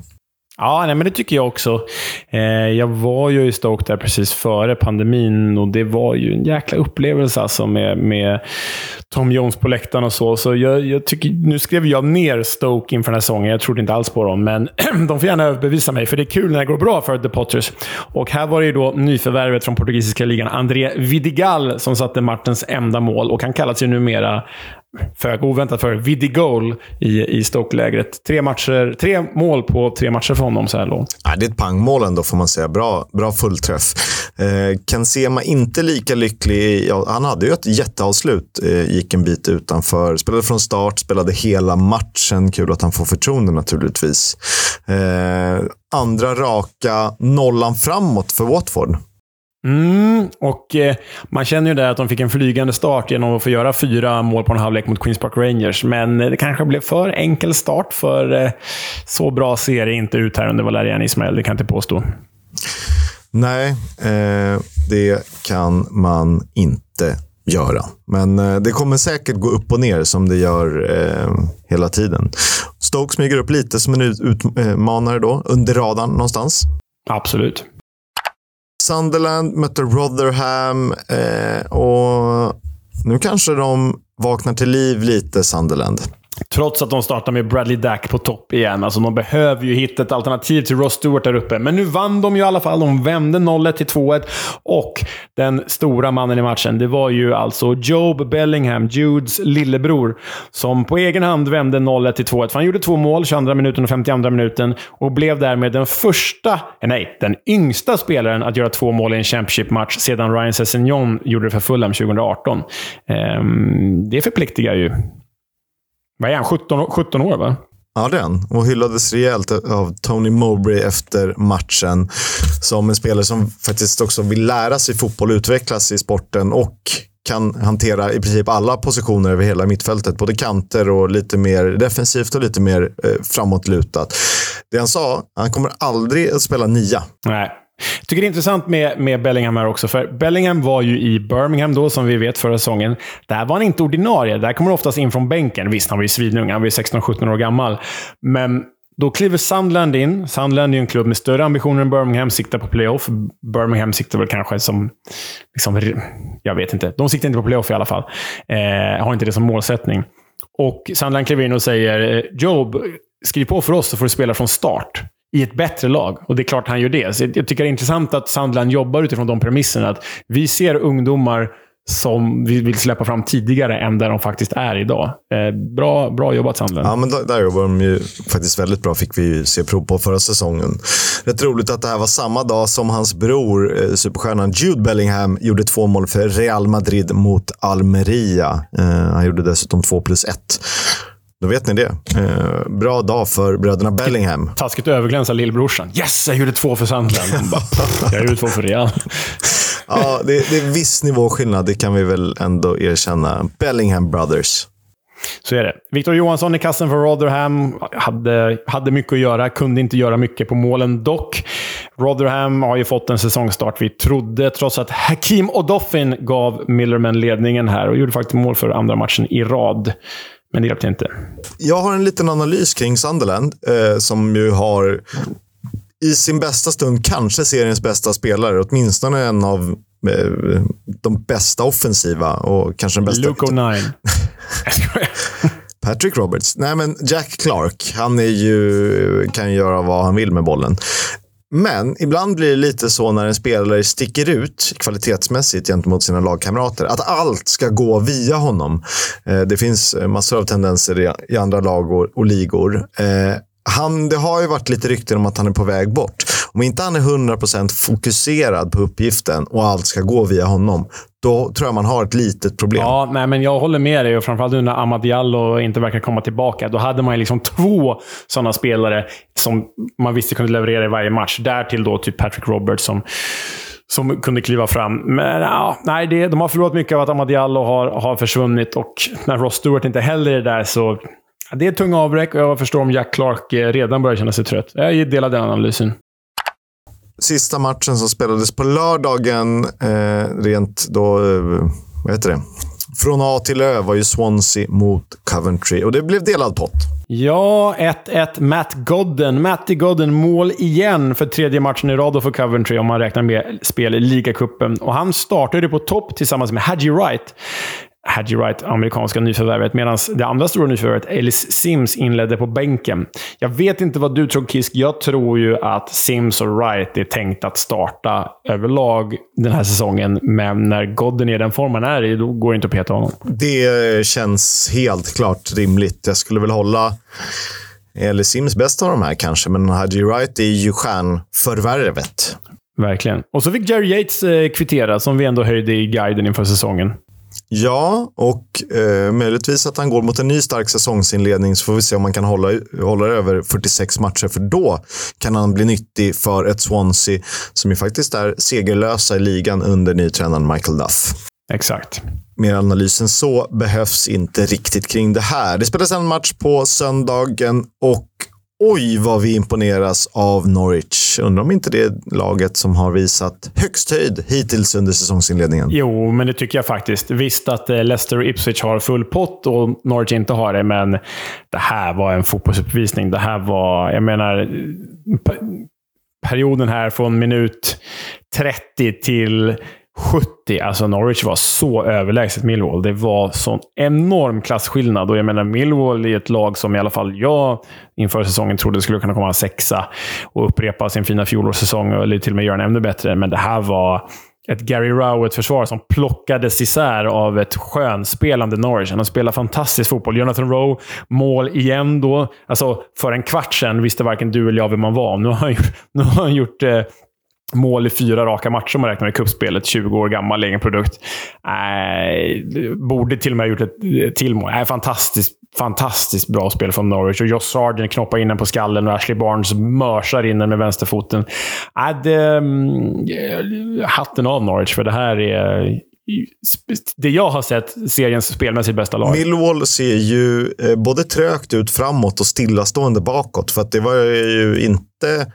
Ja, nej, men det tycker jag också. Eh, jag var ju i Stoke där precis före pandemin och det var ju en jäkla upplevelse alltså med, med Tom Jones på läktaren och så. så jag, jag tycker, nu skrev jag ner Stoke inför den här säsongen. Jag trodde inte alls på dem, men de får gärna överbevisa mig, för det är kul när det går bra för The Potters. Och här var det ju då nyförvärvet från portugisiska ligan, André Vidigal, som satte matchens enda mål. Och han kallas ju numera föga oväntat för Vidigol i, i Stoke-lägret. Tre, tre mål på tre matcher för honom så här långt. Ja, det är ett pangmål ändå, får man säga. Bra, bra fullträff. Eh, Kensema inte lika lycklig. Ja, han hade ju ett jätteavslut. Eh, gick en bit utanför. Spelade från start, spelade hela matchen. Kul att han får förtroende naturligtvis. Eh, andra raka nollan framåt för Watford. Mm, och eh, man känner ju där att de fick en flygande start genom att få göra fyra mål på en halvlek mot Queens Park Rangers. Men eh, det kanske blev för enkel start, för eh, så bra ser det inte ut här under Valerian Ismael. Det kan jag inte påstå. Nej, det kan man inte göra. Men det kommer säkert gå upp och ner som det gör hela tiden. Stoke smyger upp lite som en utmanare då, under radarn någonstans. Absolut. Sunderland mötte Rotherham eh, och nu kanske de vaknar till liv lite, Sunderland. Trots att de startar med Bradley Dack på topp igen. Alltså, de behöver ju hitta ett alternativ till Ross Stewart där uppe. Men nu vann de ju i alla fall. De vände 0-1 till 2-1. Och den stora mannen i matchen, det var ju alltså Job Bellingham, Judes lillebror, som på egen hand vände 0-1 till 2-1. För han gjorde två mål, 22 minuten och 52 minuten, och blev därmed den första, eh, nej, den yngsta spelaren att göra två mål i en Championship-match sedan Ryan Sessegnon gjorde det för Fulham 2018. Ehm, det förpliktigar ju. Vad är han? 17, 17 år, va? Ja, den. Och hyllades rejält av Tony Mowbray efter matchen. Som en spelare som faktiskt också vill lära sig fotboll, utvecklas i sporten och kan hantera i princip alla positioner över hela mittfältet. Både kanter och lite mer defensivt och lite mer eh, framåtlutat. Det han sa, han kommer aldrig att spela nia. Nej. Jag tycker det är intressant med, med Bellingham här också, för Bellingham var ju i Birmingham då, som vi vet, förra säsongen. Där var han inte ordinarie. Där kommer han oftast in från bänken. Visst, han var ju svinung. Han var ju 16-17 år gammal. Men då kliver Sandland in. Sandland är ju en klubb med större ambitioner än Birmingham, siktar på playoff. Birmingham siktar väl kanske som... Liksom, jag vet inte. De siktar inte på playoff i alla fall. Eh, har inte det som målsättning. Och Sandland kliver in och säger eh, “Job, skriv på för oss så får du spela från start” i ett bättre lag. Och det är klart han gör det. Så jag tycker det är intressant att Sandland jobbar utifrån de premisserna. Att vi ser ungdomar som vi vill släppa fram tidigare än där de faktiskt är idag. Eh, bra, bra jobbat Sandland. Ja, men där, där jobbar de ju faktiskt väldigt bra, fick vi se prov på förra säsongen. Rätt roligt att det här var samma dag som hans bror, eh, superstjärnan Jude Bellingham, gjorde två mål för Real Madrid mot Almeria. Eh, han gjorde dessutom två plus ett. Då vet ni det. Eh, bra dag för bröderna Bellingham. Taskigt att överglänsa lillbrorsan. Yes, jag gjorde två för Sunderland. Jag gjorde två för Real. ja, det, det är viss nivåskillnad, det kan vi väl ändå erkänna. Bellingham Brothers. Så är det. Victor Johansson i kassen för Rotherham. Hade, hade mycket att göra, kunde inte göra mycket på målen dock. Rotherham har ju fått en säsongstart vi trodde, trots att Hakim Odoffin gav Millerman ledningen här och gjorde faktiskt mål för andra matchen i rad. Men det hjälpte inte. Jag har en liten analys kring Sunderland, eh, som ju har i sin bästa stund kanske seriens bästa spelare. Åtminstone en av eh, de bästa offensiva och kanske den bästa... Luke O'Nine. Patrick Roberts. Nej, men Jack Clark. Han är ju, kan göra vad han vill med bollen. Men ibland blir det lite så när en spelare sticker ut kvalitetsmässigt gentemot sina lagkamrater. Att allt ska gå via honom. Eh, det finns eh, massor av tendenser i andra lag och ligor. Eh, han, det har ju varit lite rykten om att han är på väg bort. Om inte han är 100% fokuserad på uppgiften och allt ska gå via honom, då tror jag man har ett litet problem. Ja, nej, men jag håller med dig. Och framförallt nu när Ahmad Diallo inte verkar komma tillbaka. Då hade man liksom två sådana spelare som man visste kunde leverera i varje match. Därtill då typ Patrick Roberts som som kunde kliva fram. Men ja, nej, det, de har förlorat mycket av att Ahmad Diallo har, har försvunnit och när Ross Stewart inte heller är där så det är tunga avbräck och jag förstår om Jack Clark eh, redan börjar känna sig trött. Jag delar den analysen. Sista matchen som spelades på lördagen, eh, rent då, eh, vad heter det? Från A till Ö var ju Swansea mot Coventry och det blev delad pott. Ja, 1-1. Matt Godden. Matty Godden mål igen för tredje matchen i rad för Coventry om man räknar med spel i ligacupen. Och han startade på topp tillsammans med Hadji Wright. Hadji Wright, amerikanska nyförvärvet, medan det andra stora nyförvärvet, Ellis Sims, inledde på bänken. Jag vet inte vad du tror, Kisk. Jag tror ju att Sims och Wright är tänkt att starta överlag den här säsongen, men när Godden är den form han är i, då går det inte att peta honom. Det känns helt klart rimligt. Jag skulle väl hålla Ellis Sims bäst av de här kanske, men Hadji Wright är ju stjärnförvärvet. Verkligen. Och så fick Jerry Yates eh, kvittera, som vi ändå höjde i guiden inför säsongen. Ja, och eh, möjligtvis att han går mot en ny stark säsongsinledning så får vi se om man kan hålla, hålla över 46 matcher. För då kan han bli nyttig för ett Swansea som ju faktiskt är segerlösa i ligan under nytränaren Michael Duff. Exakt. Mer analys än så behövs inte riktigt kring det här. Det spelas en match på söndagen och Oj, vad vi imponeras av Norwich. Undrar om inte det är laget som har visat högst höjd hittills under säsongsinledningen. Jo, men det tycker jag faktiskt. Visst att eh, Leicester och Ipswich har full pott och Norwich inte har det, men det här var en fotbollsuppvisning. Det här var, jag menar, perioden här från minut 30 till 70. Alltså Norwich var så överlägset Millwall. Det var sån enorm klasskillnad. Och jag menar, Millwall är ett lag som i alla fall jag inför säsongen trodde skulle kunna komma sexa och upprepa sin fina fjolårssäsong eller till och med göra den ännu bättre. Men det här var ett Gary Rowett-försvar som plockades isär av ett skönspelande Norwich. Han spelar fantastisk fotboll. Jonathan Rowe, mål igen då. Alltså, för en kvart sedan visste varken du eller jag vem man var. Nu har han gjort, nu har han gjort eh, mål i fyra raka matcher om man räknar med kuppspelet. 20 år gammal, egen produkt. Äh, borde till och med ha gjort ett till mål. Äh, fantastiskt, fantastiskt bra spel från Norwich. Och Josh Sargent knoppar in den på skallen och Ashley Barnes mörsar in den med vänsterfoten. Äh, det, mm, hatten av Norwich, för det här är det jag har sett seriens spelmässigt bästa lag. Millwall ser ju eh, både trögt ut framåt och stillastående bakåt. För att det var ju inte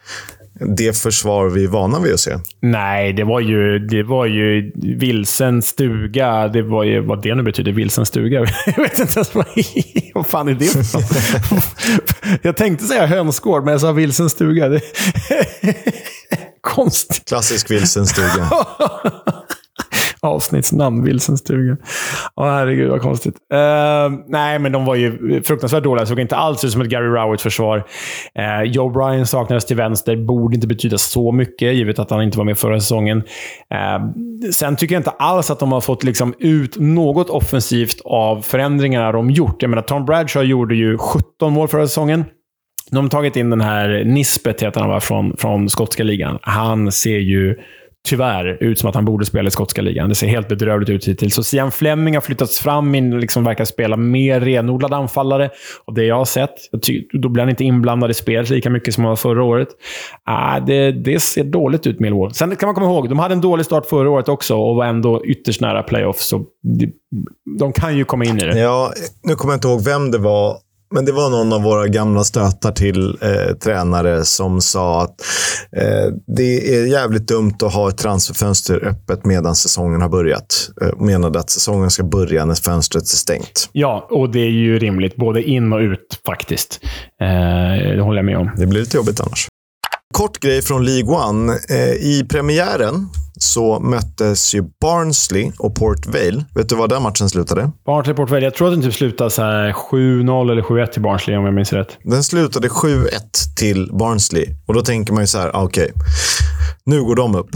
det försvar vi är vana vid att se. Nej, det var ju, det var ju vilsen stuga. Det var ju vad det nu betyder, vilsen stuga. Jag vet inte ens vad, vad fan är det för Jag tänkte säga hönsgård, men jag sa vilsen stuga. Konstigt. Klassisk vilsen stuga avsnittsnamn, Vilsens stuga. Åh, herregud vad konstigt. Uh, nej, men de var ju fruktansvärt dåliga. Såg inte alls ut som ett Gary Rowett-försvar. Uh, eh, Joe Bryan saknades till vänster. Borde inte betyda så mycket, givet att han inte var med förra säsongen. Uh, sen tycker jag inte alls att de har fått liksom ut något offensivt av förändringarna de gjort. Jag menar, Tom Bradshaw gjorde ju 17 mål förra säsongen. De har tagit in den här Nisbet, heter han va, från, från skotska ligan. Han ser ju tyvärr ut som att han borde spela i skotska ligan. Det ser helt bedrövligt ut hittills. Så Sian Fleming har flyttats fram in liksom verkar spela mer renodlad anfallare. Och det jag har sett, då blir han inte inblandad i spelet lika mycket som han var förra året. Äh, det, det ser dåligt ut, Millwall. Sen kan man komma ihåg, de hade en dålig start förra året också och var ändå ytterst nära playoff. Så de, de kan ju komma in i det. Ja, nu kommer jag inte ihåg vem det var men det var någon av våra gamla stötar till eh, tränare som sa att eh, det är jävligt dumt att ha ett transferfönster öppet medan säsongen har börjat. Eh, menade att säsongen ska börja när fönstret är stängt. Ja, och det är ju rimligt. Både in och ut faktiskt. Eh, det håller jag med om. Det blir lite jobbigt annars. Kort grej från League One. Eh, I premiären så möttes ju Barnsley och Port Vale. Vet du vad den matchen slutade? Barnsley Port Vale. Jag tror att den typ slutade 7-0 eller 7-1 till Barnsley om jag minns rätt. Den slutade 7-1 till Barnsley. Och då tänker man ju så här, ah, okej, okay, nu går de upp.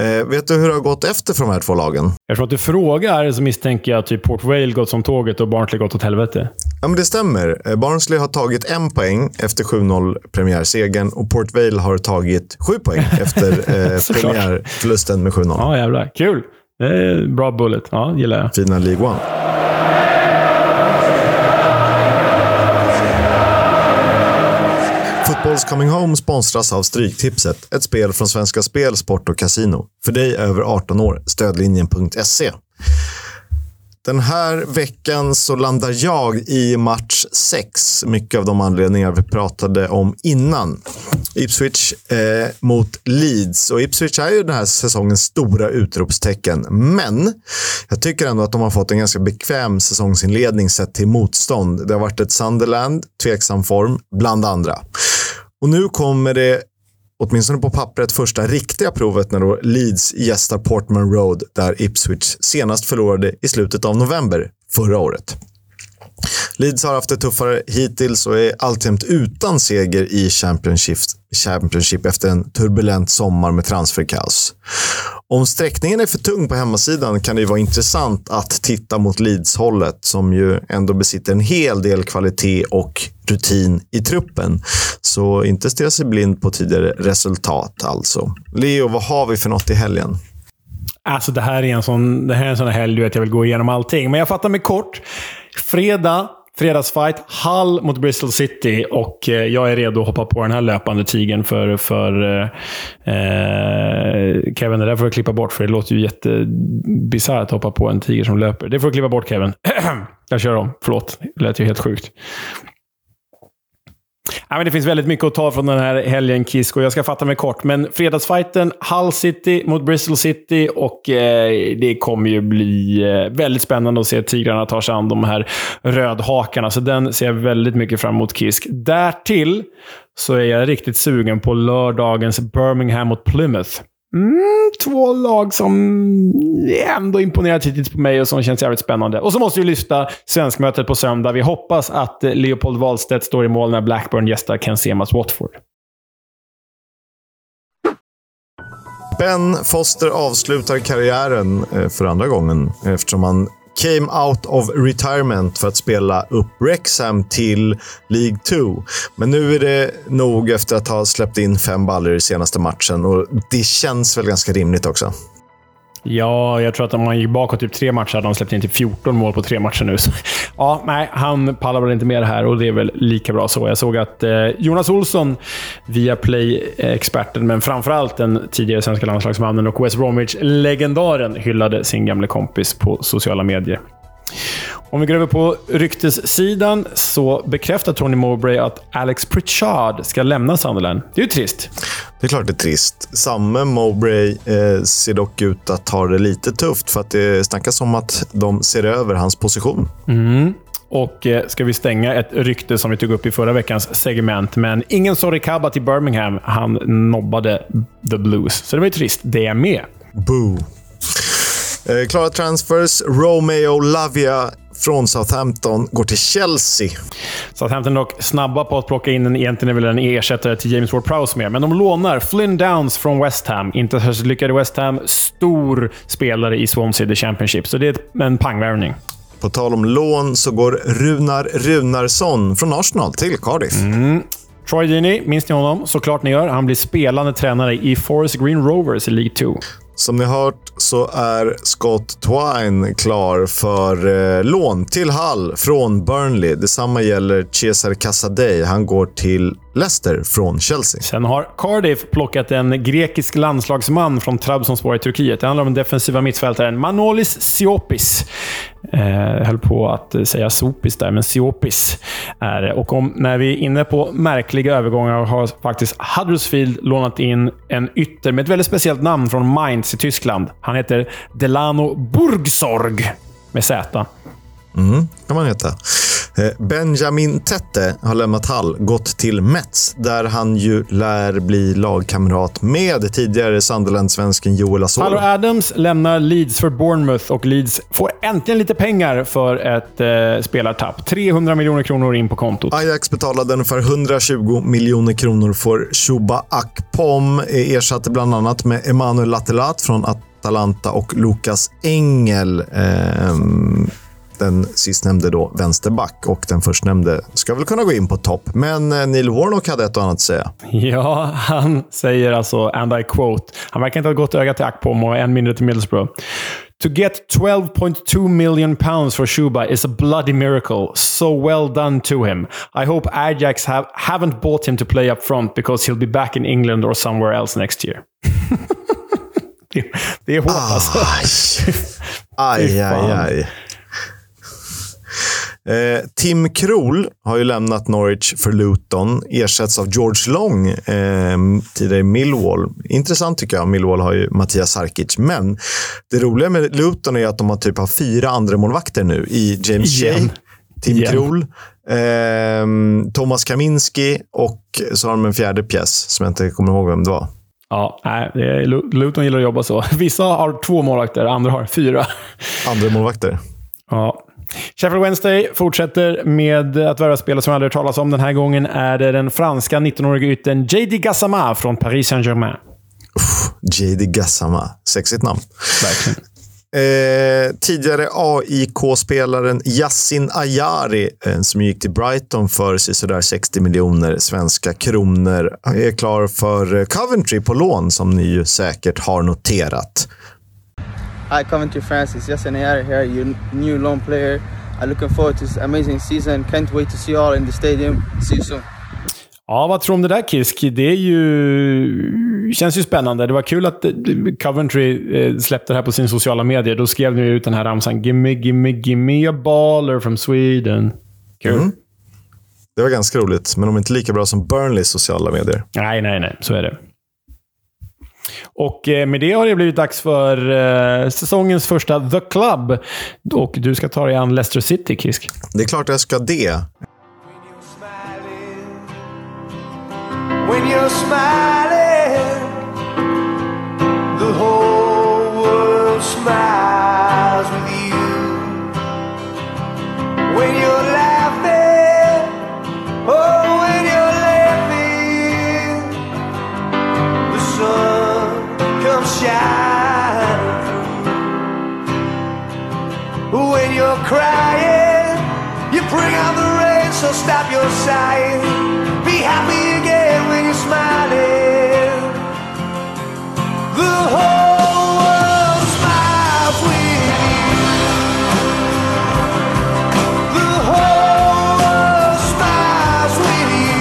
Eh, vet du hur det har gått efter för de här två lagen? Eftersom att du frågar så misstänker jag att typ Port Vale gått som tåget och Barnsley gått åt helvete. Ja, men det stämmer. Eh, Barnsley har tagit en poäng efter 7-0 premiärsegern och Port Vale har tagit sju poäng efter eh, premiärförlusten med 7-0. Ja, jävlar. Kul! Det är bra bullet. Ja, gillar jag. Fina League One. Fotbolls Coming Home sponsras av Stryktipset, ett spel från Svenska Spel, Sport och Casino. För dig över 18 år, stödlinjen.se. Den här veckan så landar jag i match 6. Mycket av de anledningar vi pratade om innan. Ipswich eh, mot Leeds. Och Ipswich är ju den här säsongens stora utropstecken. Men jag tycker ändå att de har fått en ganska bekväm säsongsinledning sett till motstånd. Det har varit ett Sunderland, tveksam form, bland andra. Och nu kommer det åtminstone på pappret, första riktiga provet när då Leeds gästar Portman Road där Ipswich senast förlorade i slutet av november förra året. Leeds har haft det tuffare hittills och är alltjämt utan seger i Championship, Championship efter en turbulent sommar med transferkaos. Om sträckningen är för tung på hemmasidan kan det vara intressant att titta mot Leeds-hållet som ju ändå besitter en hel del kvalitet och rutin i truppen. Så inte stirra sig blind på tidigare resultat alltså. Leo, vad har vi för något i helgen? Alltså det här är en sån, det här är en sån helg du vet, jag vill gå igenom allting. Men jag fattar mig kort. Fredag, fredagsfight. Hull mot Bristol City och eh, jag är redo att hoppa på den här löpande tigen för, för eh, eh Kevin. Det där får du klippa bort, för det låter ju jättebisarrt att hoppa på en tiger som löper. Det får du klippa bort, Kevin. jag kör om. Förlåt. Det lät ju helt sjukt. Ja, men det finns väldigt mycket att ta från den här helgen, Kisk, och jag ska fatta mig kort. Men fredagsfighten, Hull City mot Bristol City och eh, det kommer ju bli eh, väldigt spännande att se Tigrarna ta sig an de här rödhakarna. Så den ser jag väldigt mycket fram emot, Kisk. Därtill så är jag riktigt sugen på lördagens Birmingham mot Plymouth. Mm, två lag som ändå imponerat hittills på mig och som känns jävligt spännande. Och så måste vi lyfta svenskmötet på söndag. Vi hoppas att Leopold Wahlstedt står i mål när Blackburn gästar Ken Semas Watford. Ben Foster avslutar karriären eh, för andra gången eftersom han came out of retirement för att spela upp Wrexham till League 2. Men nu är det nog efter att ha släppt in fem baller i senaste matchen och det känns väl ganska rimligt också. Ja, jag tror att om man gick bakåt typ tre matcher hade de släppt in typ 14 mål på tre matcher nu. Så, ja, nej, han pallar väl inte mer här och det är väl lika bra så. Jag såg att eh, Jonas Olsson, via Play-experten, men framförallt den tidigare svenska landslagsmannen och West Bromwich-legendaren hyllade sin gamle kompis på sociala medier. Om vi går över på ryktessidan så bekräftar Tony Mowbray att Alex Pritchard ska lämna Sunderland. Det är ju trist. Det är klart det är trist. Samme Mowbray eh, ser dock ut att ha det lite tufft för att det snackas om att de ser över hans position. Mm. Och eh, ska vi stänga ett rykte som vi tog upp i förra veckans segment, men ingen Sorry Cabba till Birmingham. Han nobbade the Blues. Så det var ju trist, det med. Boo. Eh, klara transfers. Romeo Lavia från Southampton går till Chelsea. Southampton är dock snabba på att plocka in en, egentligen väl en ersättare till James Ward-Prowse med, men de lånar Flynn Downs från West Ham. Inte särskilt lyckade West Ham. Stor spelare i Swansea The Championship, så det är en pangvärvning. På tal om lån så går Runar Runarsson från Arsenal till Cardiff. Mm. Troy Deeney, minns ni honom? Såklart ni gör. Han blir spelande tränare i Forest Green Rovers i League 2. Som ni hört så är Scott Twine klar för eh, lån till Hull från Burnley. Detsamma gäller Cesar Casadei. Han går till Leicester från Chelsea. Sen har Cardiff plockat en grekisk landslagsman från Trabzonspor i Turkiet. Det handlar om den defensiva mittfältaren Manolis Siopis. Eh, höll på att säga Sopis där, men Siopis är det. Och om, när vi är inne på märkliga övergångar har faktiskt Huddersfield lånat in en ytter med ett väldigt speciellt namn från Mainz i Tyskland. Han heter Delano Burgsorg med Z. Mm, kan man heta. Eh, Benjamin Tette har lämnat Hall, gått till Mets, där han ju lär bli lagkamrat med tidigare Sunderland-svensken Joel Asoro. Tyler Adams lämnar Leeds för Bournemouth och Leeds får äntligen lite pengar för ett eh, spelartapp. 300 miljoner kronor in på kontot. Ajax betalade ungefär 120 miljoner kronor för Shuba Akpom. Eh, ersatte bland annat med Emanuel Latelat från Atalanta och Lukas Engel. Eh, den sistnämnde då vänsterback och den förstnämnde ska väl kunna gå in på topp. Men eh, Neil Warnock hade ett och annat att säga. Ja, han säger alltså, and I quote, han verkar inte ha gått öga till Akpom och än mindre till Middlesbrough. To get 12.2 million pounds for Shuba is a bloody miracle. So well done to him. I hope Ajax have, haven't bought him to play up front because he'll be back in England or somewhere else next year. det, det är hårt alltså. Aj, aj, aj. Eh, Tim Krul har ju lämnat Norwich för Luton. Ersätts av George Long, eh, tidigare Millwall. Intressant tycker jag. Millwall har ju Mattias Sarkic. Men det roliga med Luton är att de har typ har fyra andra målvakter nu i James Shea, Tim Igen. Krul, eh, Thomas Kaminski och så har de en fjärde pjäs som jag inte kommer ihåg vem det var. Ja, nej, Luton gillar att jobba så. Vissa har två målvakter, andra har fyra. Andra målvakter. Ja, Sheffield Wednesday fortsätter med att värva spelare som aldrig talas om. Den här gången är det den franska 19-åriga ytten JD Gassama från Paris Saint-Germain. JD Gassama. Sexigt namn. Verkligen. Eh, tidigare AIK-spelaren Yassin Ayari, eh, som gick till Brighton för sådär 60 miljoner svenska kronor, är klar för Coventry på lån, som ni ju säkert har noterat. Hi, Coventry France. It's Yasin Ayari here, your new loan player. I'm looking forward to this amazing season. Can't wait to see you all in the stadium. See you soon. Ja, vad tror du om det där Kisk? Det är ju... känns ju spännande. Det var kul att eh, Coventry eh, släppte det här på sin sociala medier. Då skrev ni ut den här ramsan “Gimme, gimme, gimme a baller from Sweden”. Kul. Mm. Det var ganska roligt, men de är inte lika bra som Burnleys sociala medier. Nej, nej, nej. Så är det. Och eh, med det har det blivit dags för eh, säsongens första The Club. Och du ska ta dig an Leicester City, Kisk. Det är klart jag ska det. When you're smiling crying. You bring out the rain, so stop your sighing. Be happy again when you're smiling. The whole world smiles with you. The whole world smiles with you.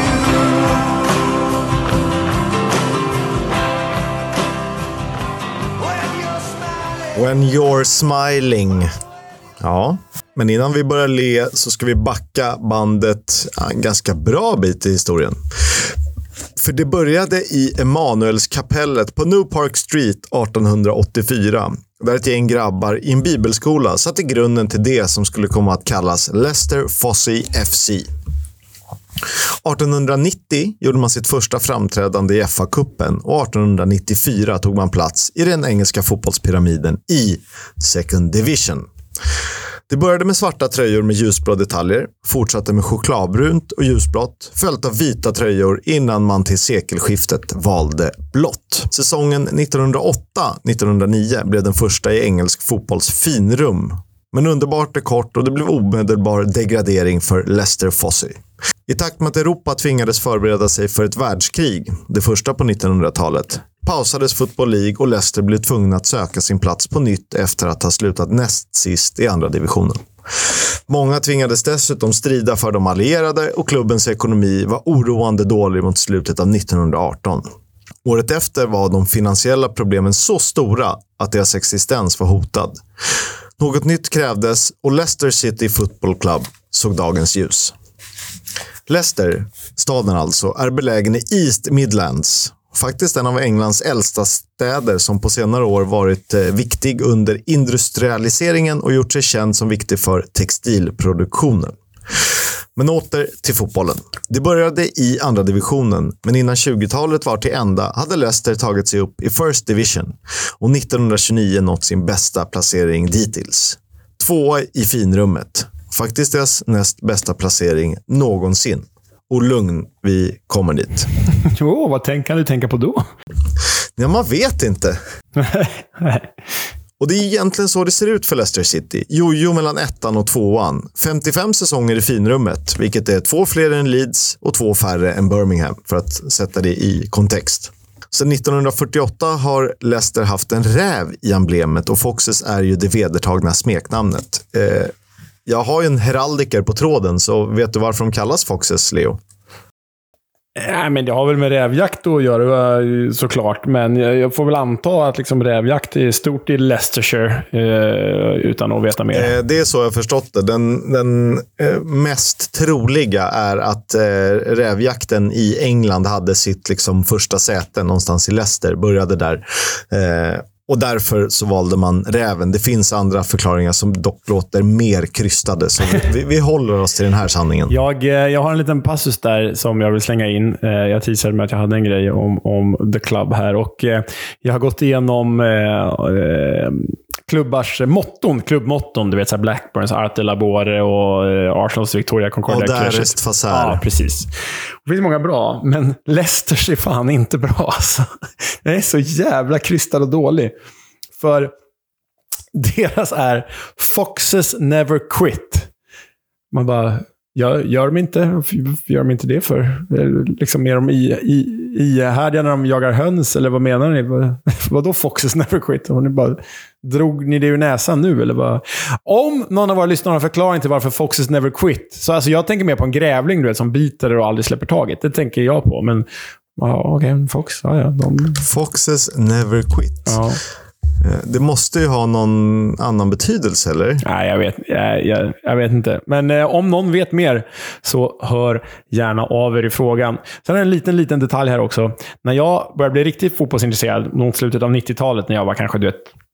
When you're smiling. When you're smiling. Ja, men innan vi börjar le så ska vi backa bandet en ganska bra bit i historien. För det började i Emanuelskapellet på New Park Street 1884. Där ett gäng grabbar i en bibelskola satte grunden till det som skulle komma att kallas Leicester Fossey FC. 1890 gjorde man sitt första framträdande i FA-cupen och 1894 tog man plats i den engelska fotbollspyramiden i Second Division. Det började med svarta tröjor med ljusblå detaljer, fortsatte med chokladbrunt och ljusblått, följt av vita tröjor innan man till sekelskiftet valde blått. Säsongen 1908-1909 blev den första i engelsk fotbolls finrum. Men underbart är kort och det blev omedelbar degradering för Leicester Fossey. I takt med att Europa tvingades förbereda sig för ett världskrig, det första på 1900-talet, pausades Football League och Leicester blev tvungna att söka sin plats på nytt efter att ha slutat näst sist i andra divisionen. Många tvingades dessutom strida för de allierade och klubbens ekonomi var oroande dålig mot slutet av 1918. Året efter var de finansiella problemen så stora att deras existens var hotad. Något nytt krävdes och Leicester City Football Club såg dagens ljus. Leicester, staden alltså, är belägen i East Midlands. Faktiskt en av Englands äldsta städer som på senare år varit eh, viktig under industrialiseringen och gjort sig känd som viktig för textilproduktionen. Men åter till fotbollen. Det började i andra divisionen, men innan 20-talet var till ända hade Leicester tagit sig upp i First Division och 1929 nått sin bästa placering dittills. Tvåa i finrummet. Faktiskt deras näst bästa placering någonsin. Och lugn, vi kommer dit. Jo, vad tänk, kan du tänka på då? Ja, man vet inte. Och det är egentligen så det ser ut för Leicester City. Jojo mellan ettan och tvåan. 55 säsonger i finrummet, vilket är två fler än Leeds och två färre än Birmingham, för att sätta det i kontext. Sedan 1948 har Leicester haft en räv i emblemet och Foxes är ju det vedertagna smeknamnet. Eh, jag har ju en heraldiker på tråden, så vet du varför de kallas Foxes, Leo? Nej, men det har väl med rävjakt att göra eh, såklart. Men jag får väl anta att liksom rävjakt är stort i Leicestershire eh, utan att veta mer. Eh, Det är så jag förstått det. Den, den mest troliga är att rävjakten i England hade sitt liksom, första säte någonstans i Leicester. Började där. Och därför så valde man räven. Det finns andra förklaringar som dock låter mer krystade. Så vi, vi, håller oss till den här sanningen. Jag, eh, jag har en liten passus där som jag vill slänga in. Eh, jag teasade med att jag hade en grej om, om The Club här. Och eh, Jag har gått igenom eh, eh, klubbars motton, klubbmotton. Du vet så här Blackburns Arte Labore och eh, Arsenals Victoria Concordia Och där Crescent. rest facer. Ja, precis. Det finns många bra, men Leicesters är fan inte bra. Alltså. Den är så jävla krystad och dålig. För deras är Foxes never quit. Man bara, gör, gör, de inte, gör de inte det för? Eh, Liksom är de i, i, ihärdiga när de jagar höns, eller vad menar ni? Vad- Vadå Foxes never quit? Har ni bara, drog ni det ur näsan nu, eller vad? Om någon av våra lyssnare har en förklaring till varför Foxes never quit, så alltså jag tänker mer på en grävling du vet, som biter och aldrig släpper taget. Det tänker jag på, men ja, okej, Fox, ja, ja, de, Foxes never quit. ja. Eh, det måste ju ha någon annan betydelse, eller? Nej, jag vet, jag, jag, jag vet inte. Men eh, om någon vet mer, så hör gärna av er i frågan. Sen är det en liten, liten detalj här också. När jag började bli riktigt fotbollsintresserad, mot slutet av 90-talet, när jag var kanske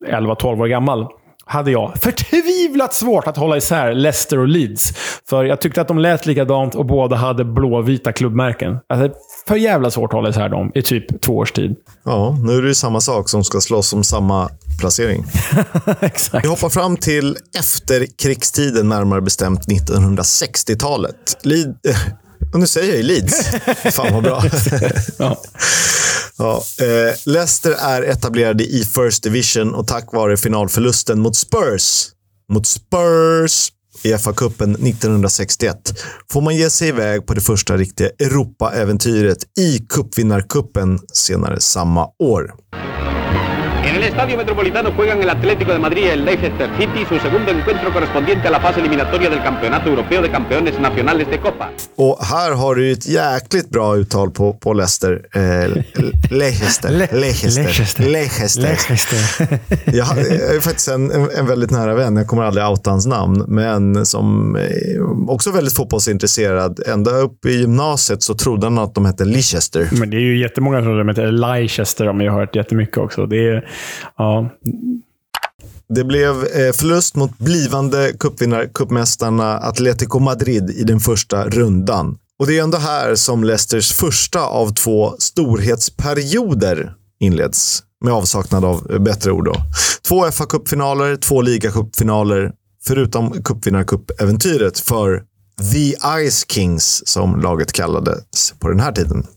11-12 år gammal, hade jag förtvivlat svårt att hålla isär Leicester och Leeds. För jag tyckte att de lät likadant och båda hade blåvita klubbmärken. Alltså, för jävla svårt hålla isär dem i typ två års tid. Ja, nu är det ju samma sak som ska slåss om samma placering. Exakt. Vi hoppar fram till efterkrigstiden, närmare bestämt 1960-talet. Lead... eh, Och nu säger jag ju Leeds. Fan vad bra. Ja. ja, eh, Leicester är etablerade i First Division och tack vare finalförlusten mot Spurs mot Spurs i FA-cupen 1961 får man ge sig iväg på det första riktiga Europa-äventyret i cupvinnarcupen senare samma år. En el Estadio Metropolitano juegan el Atlético de Madrid y el Leicester City su segundo encuentro correspondiente a la fase eliminatoria del Campeonato Europeo de Campeones Nacionales de Copa. Och här har du ett jäkligt bra uttal på, på Leicester. Eh, Leicester. Le- Leicester. Leicester. Leicester. Leicester. Jag jag är faktiskt en, en, väldigt nära vän, jag kommer aldrig outa hans namn, men som eh, också väldigt fotbollsintresserad. Ända upp i gymnasiet så trodde han att de hette Leicester. Men det är ju jättemånga som de heter Leicester, om jag har hört jättemycket också. Det är, ja, Det blev eh, förlust mot blivande cupvinnar, cupmästarna Atletico Madrid i den första rundan. Och det är ändå här som Leicesters första av två storhetsperioder inleds. Med avsaknad av eh, bättre ord. Då. Två FA-cupfinaler, två ligacupfinaler, förutom cupvinnarcupäventyret för The Ice Kings, som laget kallades på den här tiden.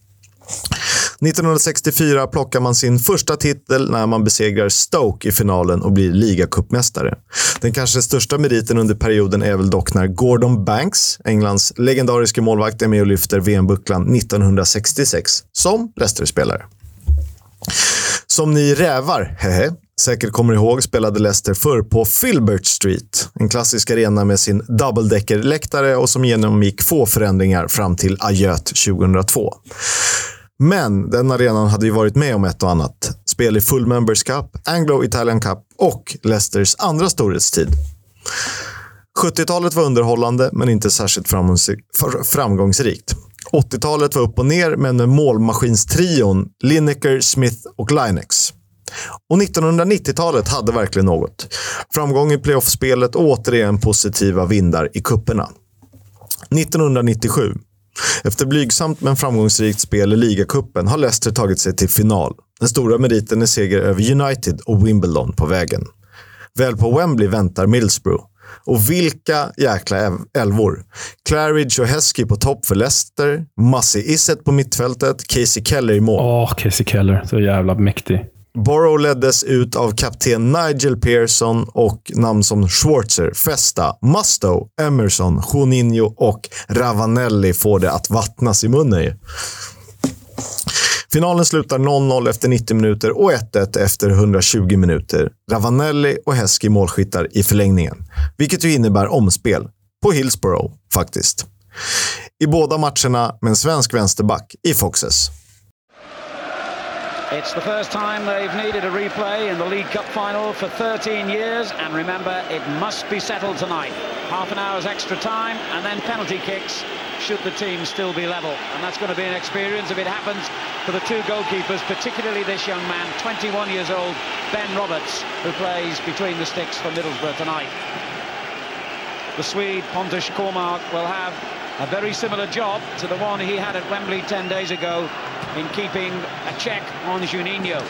1964 plockar man sin första titel när man besegrar Stoke i finalen och blir ligacupmästare. Den kanske största meriten under perioden är väl dock när Gordon Banks, Englands legendariska målvakt, är med och lyfter VM-bucklan 1966 som Leicester-spelare. Som ni rävar, hehe, säkert kommer ihåg spelade Leicester förr på Filbert Street. En klassisk arena med sin double-decker-läktare och som genomgick få förändringar fram till Ajöt 2002. Men den arenan hade ju varit med om ett och annat. Spel i Full Members Cup, Anglo-Italian Cup och Leicesters andra storhetstid. 70-talet var underhållande, men inte särskilt framgångsrikt. 80-talet var upp och ner, men med målmaskinstrion Lineker, Smith och Linex. Och 1990-talet hade verkligen något. Framgång i playoffspelet och återigen positiva vindar i kupperna. 1997. Efter blygsamt men framgångsrikt spel i ligacupen har Leicester tagit sig till final. Den stora meriten är seger över United och Wimbledon på vägen. Väl på Wembley väntar Middlesbrough. Och vilka jäkla äv- älvor. Claridge och Heskey på topp för Leicester. Massi Isset på mittfältet. Casey Keller i mål. Åh, Casey Keller. Så jävla mäktig. Borough leddes ut av kapten Nigel Pearson och namn som Schwarzer, Festa, Mustow, Emerson, Juninho och Ravanelli får det att vattnas i munnen. Finalen slutar 0-0 efter 90 minuter och 1-1 efter 120 minuter. Ravanelli och Heskey målskyttar i förlängningen, vilket ju innebär omspel. På Hillsborough, faktiskt. I båda matcherna med en svensk vänsterback i Foxes. It's the first time they've needed a replay in the League Cup final for 13 years, and remember, it must be settled tonight. Half an hour's extra time, and then penalty kicks should the team still be level. And that's going to be an experience if it happens for the two goalkeepers, particularly this young man, 21 years old, Ben Roberts, who plays between the sticks for Middlesbrough tonight. The Swede, Pontus Kormark, will have a very similar job to the one he had at Wembley 10 days ago in keeping a check on Juninho.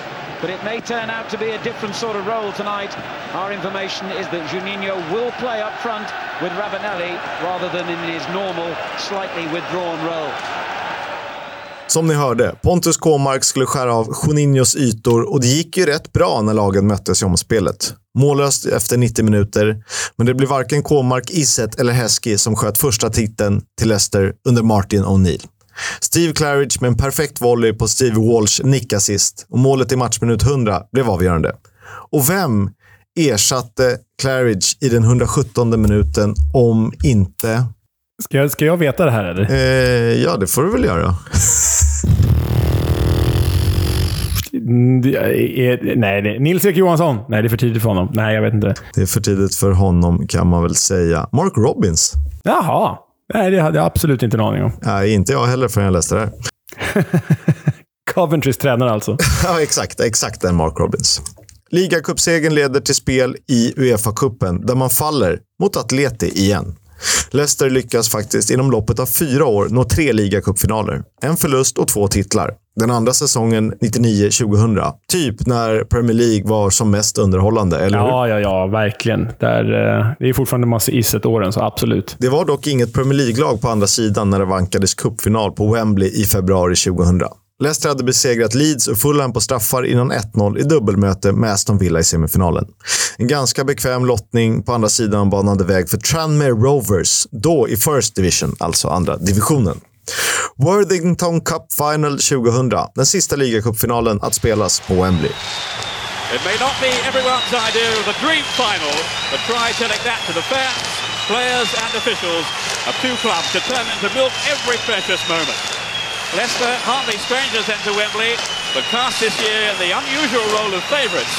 But it may turn out to be a different sort of role tonight. Our information is that Juninho will play up front with Ravanelli rather than in his normal, slightly withdrawn role. Som ni hörde, Pontus Kåmark skulle skära av Juninhos ytor och det gick ju rätt bra när lagen möttes i omspelet. Mållöst efter 90 minuter, men det blev varken Kåmark, Iset eller Heskey som sköt första titeln till Leicester under Martin O'Neill. Steve Claridge med en perfekt volley på Steve Walsh nickassist och målet i matchminut 100 blev avgörande. Och vem ersatte Claridge i den 117 minuten om inte... Ska jag, ska jag veta det här eller? Eh, ja, det får du väl göra. Är- Nej, Nils-Erik Johansson. Nej, det är för tidigt för honom. Nej, jag vet inte. Det är för tidigt för honom kan man väl säga. Mark Robbins. Jaha. Nej, det hade jag absolut inte en aning om. Nej, inte jag heller förrän jag läste det här. Coventrys tränare alltså. Ja, exakt. Exakt den Mark Robbins. Ligacupsegern leder till spel i Uefa-cupen där man faller mot Atleti igen. Leicester lyckas faktiskt inom loppet av fyra år nå tre ligacupfinaler. En förlust och två titlar. Den andra säsongen 99-2000. Typ när Premier League var som mest underhållande, eller hur? Ja, ja, ja. Verkligen. Där, eh, det är fortfarande massa Iset-åren, så absolut. Det var dock inget Premier League-lag på andra sidan när det vankades cupfinal på Wembley i februari 2000. Leicester hade besegrat Leeds och Fulham på straffar innan 1-0 i dubbelmöte med Aston Villa i semifinalen. En ganska bekväm lottning på andra sidan banade väg för Tranmere Rovers, då i First Division, alltså andra divisionen. Worthington Cup Final 2000, den sista ligacupfinalen att spelas på Wembley. It may not be everyone's idea of a dream final, but try telling that to the fans, players and officials of two clubs determined to milk every precious moment. Leicester, hardly strangers into Wembley, but cast this year in the unusual role of favourites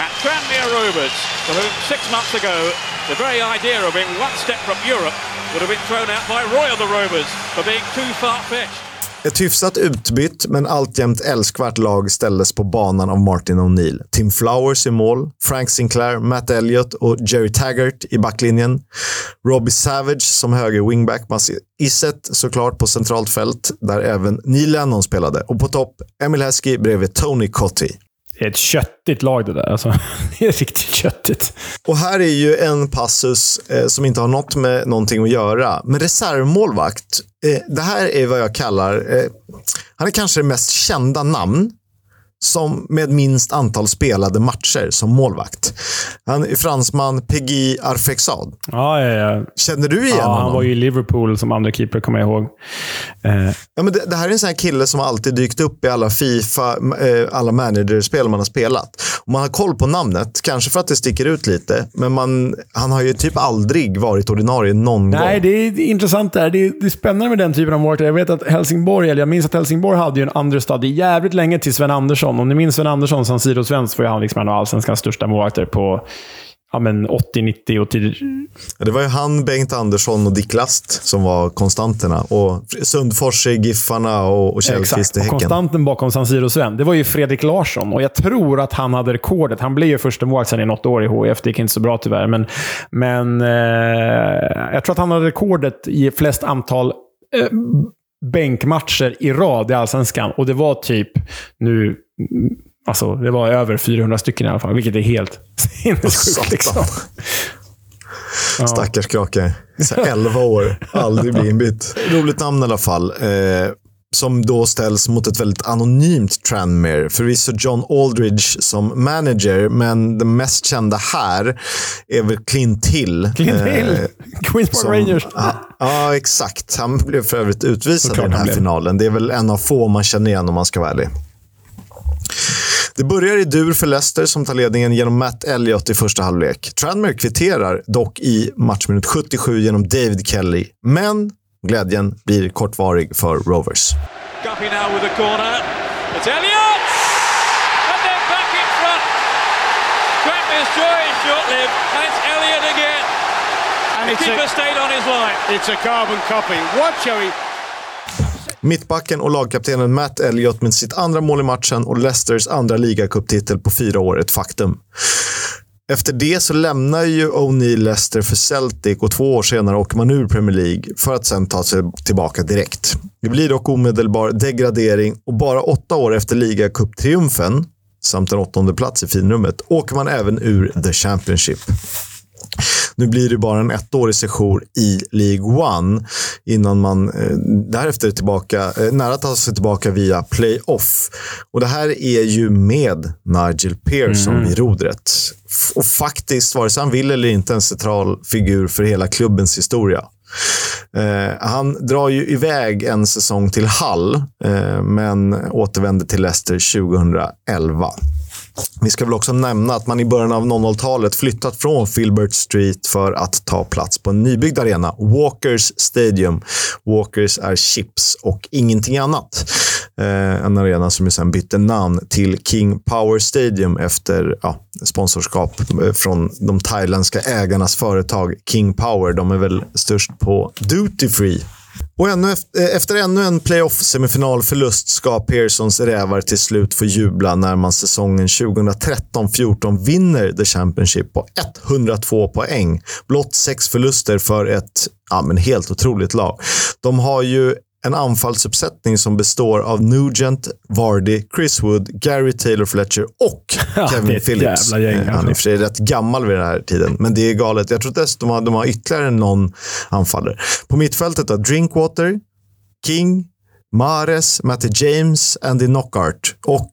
at Tranmere Rovers, for whom six months ago the very idea of being one step from Europe would have been thrown out by Roy of the Rovers for being too far-fetched. Ett hyfsat utbytt men alltjämt älskvärt lag ställdes på banan av Martin O'Neill. Tim Flowers i mål, Frank Sinclair, Matt Elliott och Jerry Taggart i backlinjen. Robbie Savage som höger wingback, Mats Iset såklart på centralt fält, där även Neil Lennon spelade. Och på topp, Emil Heskey bredvid Tony Cotti. Det är ett köttigt lag det där. Alltså, det är riktigt köttigt. Och här är ju en passus eh, som inte har något med någonting att göra. Men reservmålvakt, eh, det här är vad jag kallar, eh, han är kanske det mest kända namn som med minst antal spelade matcher som målvakt. Han är fransman Peggy Arfexad. Ja, ja, ja. Känner du igen ja honom? han var ju i Liverpool som andra keeper, kommer jag ihåg. Eh, Ja, men det, det här är en sån här kille som alltid dykt upp i alla Fifa, eh, alla managerspel man har spelat. Och man har koll på namnet, kanske för att det sticker ut lite, men man, han har ju typ aldrig varit ordinarie någon Nej, gång. det är intressant där. Det är, det är spännande med den typen av målvakter. Jag vet att Helsingborg, eller jag minns att Helsingborg hade ju en understudy jävligt länge till Sven Andersson. Om ni minns Sven Andersson som Siro-svensk var han liksom en av allsvenskans största målvakter på ja, men 80, 90 och. Ja, Det var ju han, Bengt Andersson och Dick Last som var konstanterna. Och Sundfors Giffarna och, och Källqvist i Exakt. Och Häcken. konstanten bakom San Siro-Sven, det var ju Fredrik Larsson. Och jag tror att han hade rekordet. Han blev ju första målvakt i något år i HIF. Det gick inte så bra tyvärr. Men, men eh, jag tror att han hade rekordet i flest antal eh, bänkmatcher i rad i Allsvenskan. Och det var typ nu... mm, Alltså, det var över 400 stycken i alla fall, vilket är helt sinnessjukt. Liksom. Stackars krake. Så här 11 år, aldrig bli inbytt. Roligt namn i alla fall. Eh, som då ställs mot ett väldigt anonymt Tranmere. Förvisso John Aldridge som manager, men den mest kända här är väl Clint Hill. Clint Eh, Hill, Queens Park Rangers. Ja, exakt. Han blev för övrigt utvisad i den här finalen. Det är väl en av få man känner igen om man ska vara ärlig. Det börjar i dur för Leicester som tar ledningen genom Matt Elliott i första halvlek. Tranmere kvitterar dock i matchminut 77 genom David Kelly. Men glädjen blir kortvarig för Rovers. Guppy now with the corner. It's Elliott! And then back in front. Tranmere's joy is short-lived, and it's Elliott again. And The it's keeper a, stayed on his line. it's a carbon copy. Watch how he Mittbacken och lagkaptenen Matt Elliott med sitt andra mål i matchen och Leicesters andra ligacuptitel på fyra år ett faktum. Efter det så lämnar ju O'Neill Leicester för Celtic och två år senare åker man ur Premier League för att sen ta sig tillbaka direkt. Det blir dock omedelbar degradering och bara åtta år efter ligacuptriumfen samt en åttonde plats i finrummet åker man även ur The Championship. Nu blir det bara en ettårig session i League One innan man eh, därefter är tillbaka, eh, nära att ta sig tillbaka via playoff. Och det här är ju med Nigel Pearson vid rodret. Och faktiskt, vare sig han vill eller inte, en central figur för hela klubbens historia. Eh, han drar ju iväg en säsong till Hull, eh, men återvänder till Leicester 2011. Vi ska väl också nämna att man i början av 00-talet flyttat från Filbert Street för att ta plats på en nybyggd arena, Walkers Stadium. Walkers är chips och ingenting annat. Eh, en arena som ju sen bytte namn till King Power Stadium efter ja, sponsorskap eh, från de thailändska ägarnas företag King Power. De är väl störst på duty free. Och ännu efter, eh, efter ännu en playoff-semifinalförlust ska Pearsons rävar till slut få jubla när man säsongen 2013-14 vinner The Championship på 102 poäng. Blott sex förluster för ett ja, men helt otroligt lag. De har ju en anfallsuppsättning som består av Nugent, Vardy, Chris Wood, Gary Taylor Fletcher och Ja, Kevin ett Phillips. gäng, Eh, Han är i och för sig rätt gammal vid den här tiden, men det är galet. Jag tror dessutom att de har ytterligare någon anfallare. På mittfältet då, Drinkwater, King, Mares, Matty James, Andy Knockart och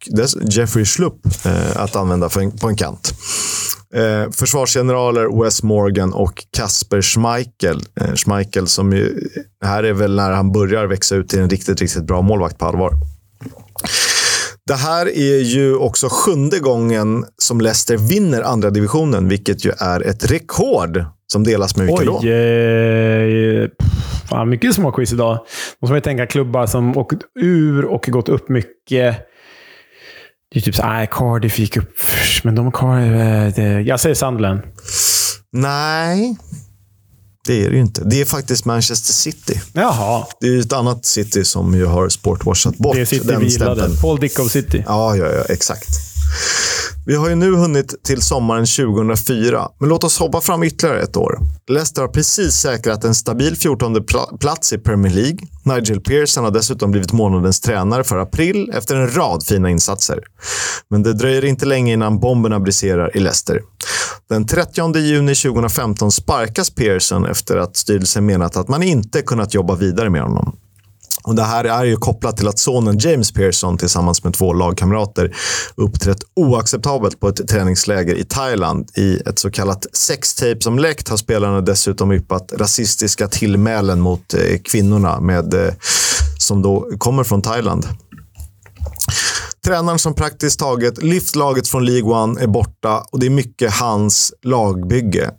Jeffrey Schlupp eh, att använda en, på en kant. Eh, försvarsgeneraler Wes Morgan och Kasper Schmeichel. Eh, Schmeichel som ju, här är väl när han börjar växa ut till en riktigt, riktigt bra målvakt på allvar. Det här är ju också sjunde gången som Leicester vinner andra divisionen, vilket ju är ett rekord som delas med vilka då? Oj! Eh, fan, mycket småquiz idag. Då måste man ju tänka klubbar som åkt ur och gått upp mycket. Det är typ så nej, Cardiff gick upp men de har... Eh, det, jag säger Sunderland. Nej, det är det ju inte. Det är faktiskt Manchester City. Jaha. Det är ju ett annat City som ju har sportwashat bort Det är City den vi gillade. Paul Dickov City. Ja, ja, ja, exakt. Vi har ju nu hunnit till sommaren 2004, men låt oss hoppa fram ytterligare ett år. Leicester har precis säkrat en stabil 14 pla- plats i Premier League. Nigel Pearson har dessutom blivit månadens tränare för april efter en rad fina insatser. Men det dröjer inte länge innan bomberna briserar i Leicester. Den 30 juni 2015 sparkas Pearson efter att styrelsen menat att man inte kunnat jobba vidare med honom. Och Det här är ju kopplat till att sonen James Pearson tillsammans med två lagkamrater uppträtt oacceptabelt på ett träningsläger i Thailand. I ett så kallat sextape som läckt har spelarna dessutom yppat rasistiska tillmälen mot eh, kvinnorna med, eh, som då kommer från Thailand. Tränaren som praktiskt taget lyft laget från League One är borta och det är mycket hans lagbygge.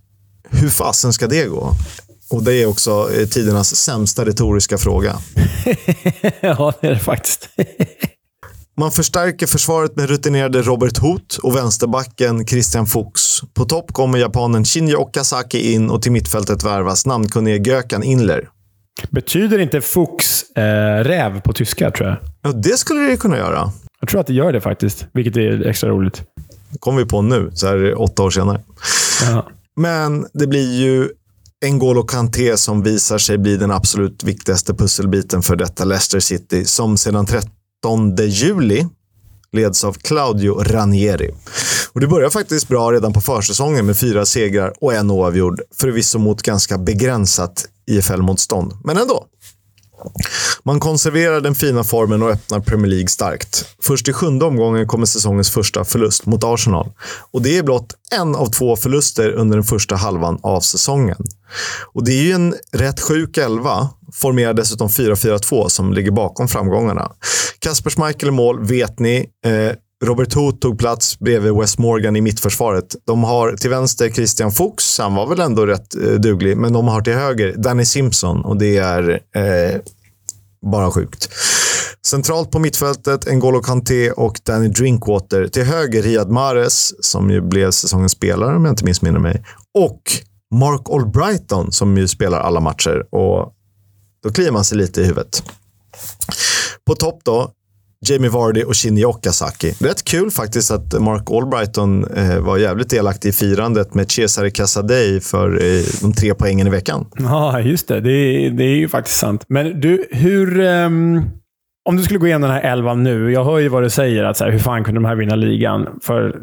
Hur fasen ska det gå? Och det är också eh, tidernas sämsta retoriska fråga. ja, det är det faktiskt. Man förstärker försvaret med rutinerade Robert Hoth och vänsterbacken Christian Fuchs. På topp kommer japanen Shinji Okazaki in och till mittfältet värvas namnkunnige Gökan Inler. Betyder inte Fuchs eh, räv på tyska, tror jag? Ja, det skulle det kunna göra. Jag tror att det gör det faktiskt, vilket är extra roligt. Det kommer vi på nu, så här åtta år senare. Ja. Men det blir ju N'Golo Kanté som visar sig bli den absolut viktigaste pusselbiten för detta Leicester City som sedan 13 juli leds av Claudio Ranieri. Och det börjar faktiskt bra redan på försäsongen med fyra segrar och en oavgjord. Förvisso mot ganska begränsat IFL-motstånd, men ändå. Man konserverar den fina formen och öppnar Premier League starkt. Först i sjunde omgången kommer säsongens första förlust mot Arsenal. Och det är blott en av två förluster under den första halvan av säsongen. Och det är ju en rätt sjuk elva, formerar dessutom 4-4-2 som ligger bakom framgångarna. Kasper Schmeichel i mål, vet ni. Eh, Robert Hoth tog plats bredvid Wes Morgan i mittförsvaret. De har till vänster Christian Fuchs, han var väl ändå rätt eh, duglig, men de har till höger Danny Simpson och det är eh, bara sjukt. Centralt på mittfältet N'Golo Kanté och Danny Drinkwater. Till höger Riyad Mahrez, som ju blev säsongens spelare om jag inte missminner mig. Och Mark Albrighton, som ju spelar alla matcher. Och då kliar man sig lite i huvudet. På topp då, Jamie Vardy och Shinji Okazaki. Rätt kul faktiskt att Mark Albrighton eh, var jävligt delaktig i firandet med Cesare Casadei för eh, de tre poängen i veckan. Ja, just det. Det är, det är ju faktiskt sant. Men du, hur... Um... om du skulle gå igenom den här elvan nu. Jag hör ju vad du säger. Att så här, hur fan kunde de här vinna ligan? För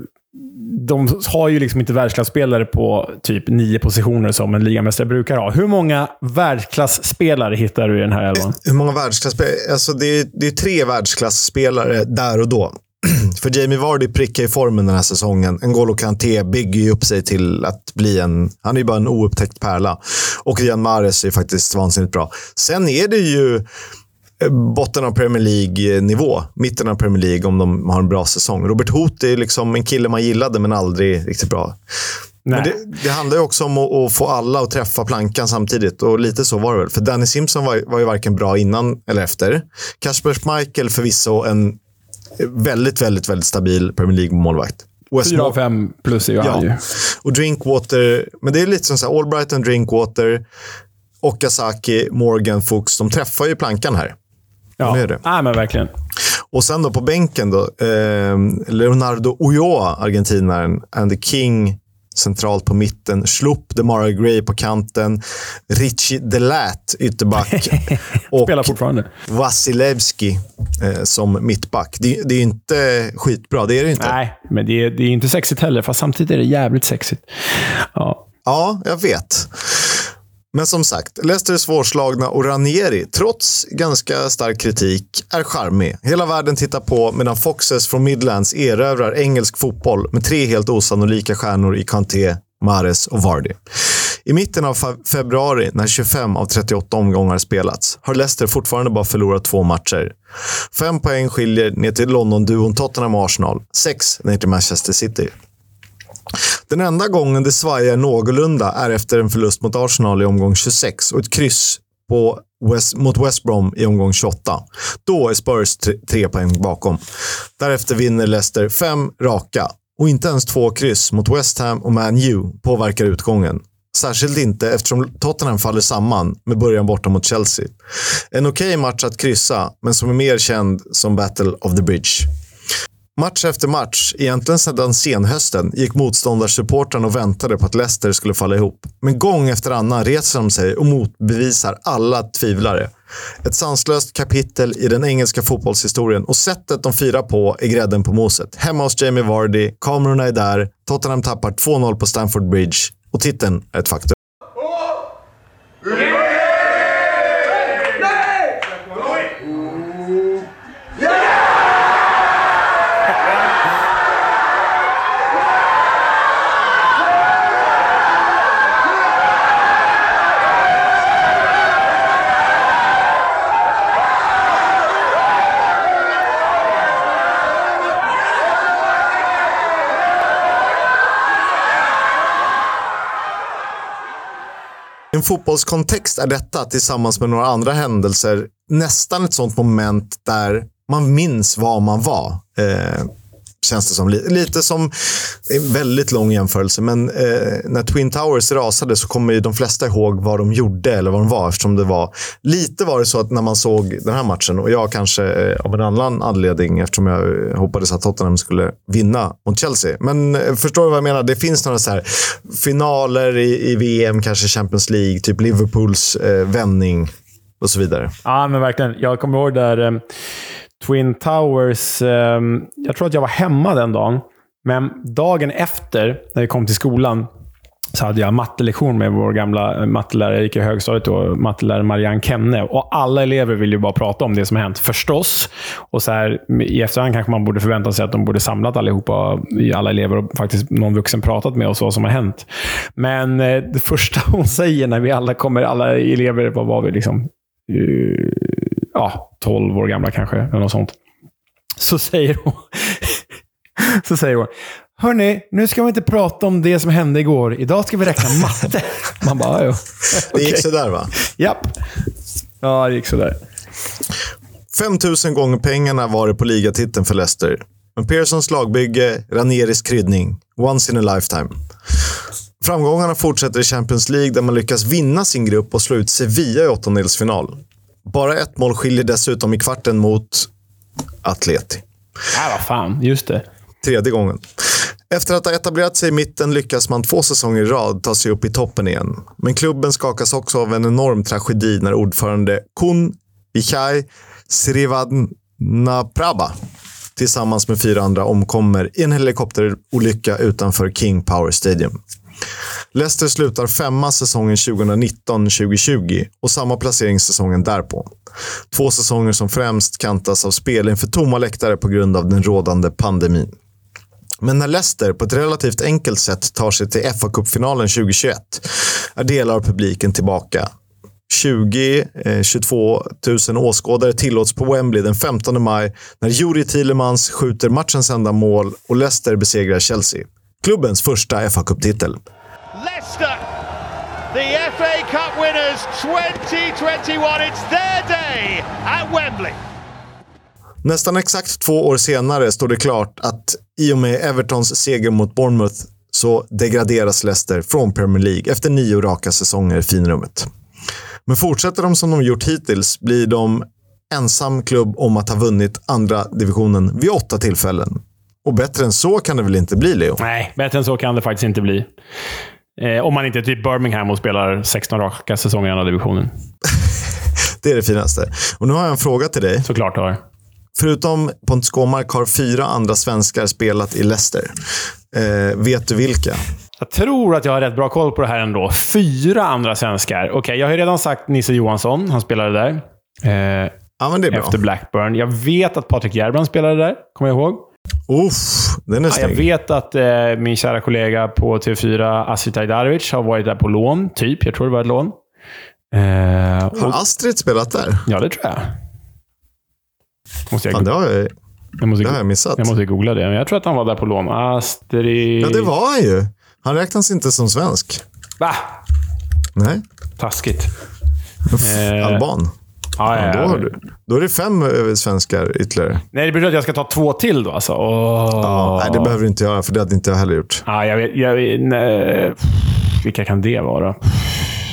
de har ju liksom inte världsklasspelare på typ nio positioner som en ligamästare brukar ha. Hur många världsklasspelare hittar du i den här elvan? Hur många världsklasspelare? Alltså det, är, det är tre världsklasspelare där och då. För Jamie Vardy prickar i formen den här säsongen. N'Golo Kanté bygger ju upp sig till att bli en... Han är ju bara en oupptäckt pärla. Och Riyad Mahrez är faktiskt vansinnigt bra. Sen är det ju botten av Premier League-nivå. Mitten av Premier League om de har en bra säsong. Robert Hoth är liksom en kille man gillade, men aldrig riktigt bra. Men det, det handlar ju också om att, att få alla att träffa plankan samtidigt. Och lite så var det väl. För Danny Simpson var, var ju varken bra innan eller efter. Kasper Schmeichel förvisso en väldigt, väldigt, väldigt stabil Premier League-målvakt. Fyra av fem plus är ju han ju. Ja. Och Drinkwater, men det är lite som så här, Albrighton, Drinkwater, Okazaki, Morgan, Fuchs. De träffar ju plankan här. Ja, är det. Nej, men verkligen. Och sen då på bänken då, eh, Leonardo Ulloa, argentinaren, Andy King centralt på mitten, Schlupp, Demara Gray på kanten, Richie Delat ytterback och Spelar fortfarande. Vasilevski eh, som mittback. Det, det är ju inte skitbra, det är det inte. Nej, men det är, det är inte sexigt heller. Fast samtidigt är det jävligt sexigt. Ja. Ja, jag vet. Men som sagt, Leicester är svårslagna och Ranieri, trots ganska stark kritik, är charmig. Hela världen tittar på medan Foxes från Midlands erövrar engelsk fotboll med tre helt osannolika stjärnor i Kanté, Mares och Vardy. I mitten av februari, när 25 av 38 omgångar spelats, har Leicester fortfarande bara förlorat två matcher. Fem poäng skiljer ner till London-duon Tottenham och Arsenal. Sex ner till Manchester City. Den enda gången det svajar någorlunda är efter en förlust mot Arsenal i omgång 26 och ett kryss på West, mot West Brom i omgång 28. Då är Spurs tre, tre poäng bakom. Därefter vinner Leicester fem raka och inte ens två kryss mot West Ham och Man U påverkar utgången. Särskilt inte eftersom Tottenham faller samman med början borta mot Chelsea. En okej match att kryssa, men som är mer känd som Battle of the Bridge. Match efter match, egentligen sedan senhösten, gick motståndarsupportrarna och väntade på att Leicester skulle falla ihop. Men gång efter annan reser de sig och motbevisar alla tvivlare. Ett sanslöst kapitel i den engelska fotbollshistorien och sättet de firar på är grädden på moset. Hemma hos Jamie Vardy, kamerorna är där, Tottenham tappar 2-0 på Stamford Bridge och titeln är ett faktum. I en fotbollskontext är detta, tillsammans med några andra händelser, nästan ett sånt moment där man minns vad man var. Eh, känns det som. Lite som, en väldigt lång jämförelse, men eh, när Twin Towers rasade så kommer ju de flesta ihåg vad de gjorde eller vad de var. Eftersom det var, lite var det så att när man såg den här matchen, och jag kanske eh, av en annan anledning, eftersom jag eh, hoppades att Tottenham skulle vinna mot Chelsea. Men eh, förstår du vad jag menar? Det finns några så här finaler i, i VM, kanske Champions League, typ Liverpools eh, vändning och så vidare. Ja, men verkligen. Jag kommer ihåg där eh, Twin Towers. Eh, jag tror att jag var hemma den dagen. Men dagen efter, när vi kom till skolan, så hade jag mattelektion med vår gamla eh, mattelärare, jag gick i högstadiet då, mattelärare Marianne Kenne. Och alla elever vill ju bara prata om det som har hänt, förstås. Och så här, I efterhand kanske man borde förvänta sig att de borde samlat allihopa, alla elever, och faktiskt någon vuxen pratat med oss vad som har hänt. Men eh, det första hon säger när vi alla kommer, alla elever, vad var vi liksom? Eh, Ja, 12 år gamla kanske, eller något sånt. Så säger hon, så säger hon Hörni, nu ska vi inte prata om det som hände igår. Idag ska vi räkna matte. Man bara, ja. Det gick sådär va? Japp. Ja, det gick sådär. 5 000 gånger pengarna var det på ligatiteln för Leicester. Men Pearsons lagbygge, Ranieris kryddning. Once in a lifetime. Framgångarna fortsätter i Champions League där man lyckas vinna sin grupp och slå ut Sevilla i åttondelsfinal. Bara ett mål skiljer dessutom i kvarten mot Atleti. Ja, vad fan. Just det. Tredje gången. Efter att ha etablerat sig i mitten lyckas man två säsonger i rad ta sig upp i toppen igen. Men klubben skakas också av en enorm tragedi när ordförande Kun Vichai Srivadnaprabha tillsammans med fyra andra omkommer i en helikopterolycka utanför King Power Stadium. Leicester slutar femma säsongen 2019-2020 och samma placering säsongen därpå. Två säsonger som främst kantas av spel inför tomma läktare på grund av den rådande pandemin. Men när Leicester på ett relativt enkelt sätt tar sig till fa kuppfinalen 2021 är delar av publiken tillbaka. 20-22 000 eh, åskådare tillåts på Wembley den 15 maj när Juri Tillemans skjuter matchens enda mål och Leicester besegrar Chelsea. Klubbens första fa Cup-titel. Leicester, the FA Cup winners 2021. It's their day at Wembley. Nästan exakt två år senare står det klart att i och med Evertons seger mot Bournemouth så degraderas Leicester från Premier League efter nio raka säsonger i finrummet. Men fortsätter de som de gjort hittills blir de ensam klubb om att ha vunnit andra divisionen vid åtta tillfällen. Och bättre än så kan det väl inte bli, Leo? Nej, bättre än så kan det faktiskt inte bli. Eh, om man inte är typ Birmingham och spelar 16 raka säsonger i andra divisionen. Det är det finaste. Och nu har jag en fråga till dig. Såklart har. Förutom Pontus Gåmark har fyra andra svenskar spelat i Leicester. Eh, vet du vilka? Jag tror att jag har rätt bra koll på det här ändå. Fyra andra svenskar. Okej, jag har ju redan sagt Nisse Johansson. Han spelade där. Eh, Ja, men det är bra. efter Blackburn. Jag vet att Patrik Järbrand spelade där, kommer jag ihåg. Uff, den är Ja, jag vet att eh, min kära kollega på TV4, Astrid Ajdarevic, har varit där på lån. Typ. Jag tror det var ett lån. Eh, Har och, Astrid spelat där? ja, det tror jag. Måste jag, Fan, det har jag, jag, måste, det har jag missat. jag måste googla det. Men jag tror att han var där på lån. Astrid... Ja, det var han ju. Han räknas inte som svensk. Va? Nej, Taskigt. Uff, Eh, alban. Ja, Ja, då, du, då är det fem eh, svenskar ytterligare. Nej, det betyder att jag ska ta två till då alltså. Åh. Ja, nej, det behöver du inte göra, för det hade inte jag heller gjort. Ja, jag vet... Jag, vet- nej. Vilka kan det vara?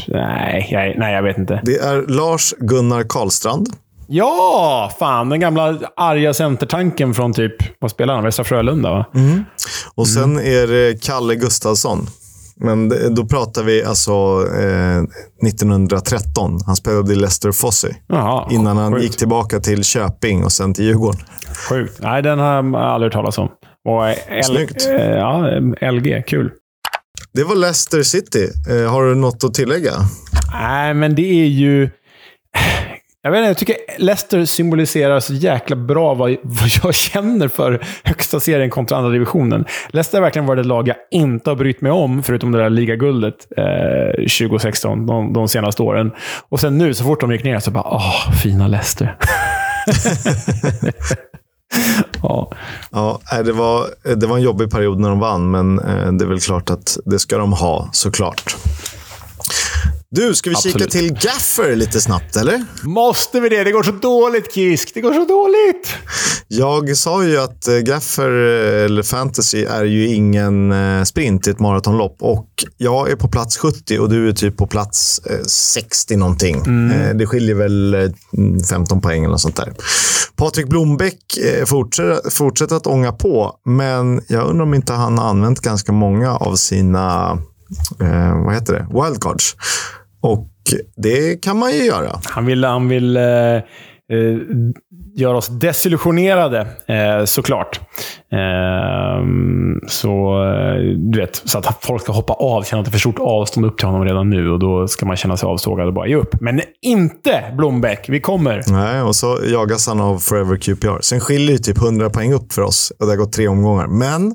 Nej, jag, nej, jag vet inte. Det är Lars Gunnar Karlstrand. Ja! Fan, den gamla arga centertanken från typ, vad spelar han? Västra Frölunda, va? Och sen är det Kalle Gustafsson. Men då pratar vi alltså eh, 1913. Han spelade i Leicester Fosse. Jaha, Innan han sjukt. gick tillbaka till Köping och sen till Djurgården. Sjukt. Nej, den har jag aldrig hört talas om. Och L, Snyggt. eh, ja, LG. Kul. Det var Leicester City. Eh, har du något att tillägga? Nej, men det är ju... Jag vet inte, jag tycker Leicester symboliserar så jäkla bra vad, vad jag känner för högsta serien kontra andra divisionen. Leicester har verkligen varit ett lag jag inte har brytt mig om, förutom det där ligaguldet eh, 2016, de, de senaste åren. Och sen nu, så fort de gick ner, så bara åh, fina Leicester. ja. Ja, det var, det var en jobbig period när de vann, men eh, det är väl klart att det ska de ha, såklart. Du, ska vi kika Absolut. till Gaffer lite snabbt, eller? Måste vi det? Det går så dåligt, Kisk. Det går så dåligt. Jag sa ju att eh, Gaffer, eh, eller fantasy, är ju ingen eh, sprint i ett maratonlopp. Och jag är på plats 70 och du är typ på plats eh, 60 någonting. Eh, Det skiljer väl eh, 15 poäng eller sånt där. Patrik fortsätter, fortsätter att ånga på, men jag undrar om inte han har använt ganska många av sina eh, vad heter det? wildcards. Och det kan man ju göra. Han vill, han vill eh, eh, göra oss desillusionerade, eh, såklart. Eh, så, eh, du vet, så att folk ska hoppa av, känna att det är för stort avstånd upp till honom redan nu och då ska man känna sig avsågad och bara ge upp. Men inte Blombeck. Vi kommer. Nej, och så jagas han av Forever QPR. Sen skiljer ju typ 100 poäng upp för oss och det har gått tre omgångar. Men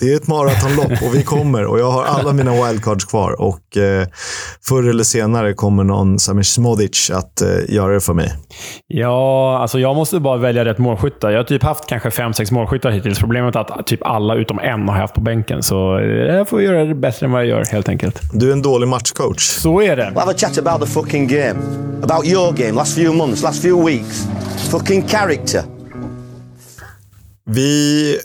det är ett maratonlopp och vi kommer och jag har alla mina wildcards kvar. Och eh, förr eller senare kommer någon Samir Smodic att eh, göra det för mig. Ja, alltså jag måste bara välja rätt målskyttar. Jag har typ haft kanske fem, sex målskyttar hittills. Problemet är att typ alla utom en har haft på bänken. Så eh, jag får göra det bättre än vad jag gör, helt enkelt. Du är en dålig matchcoach. Så är det. We'll have a chat about the fucking game. About your game, last few months, last few weeks. Fucking character. Vi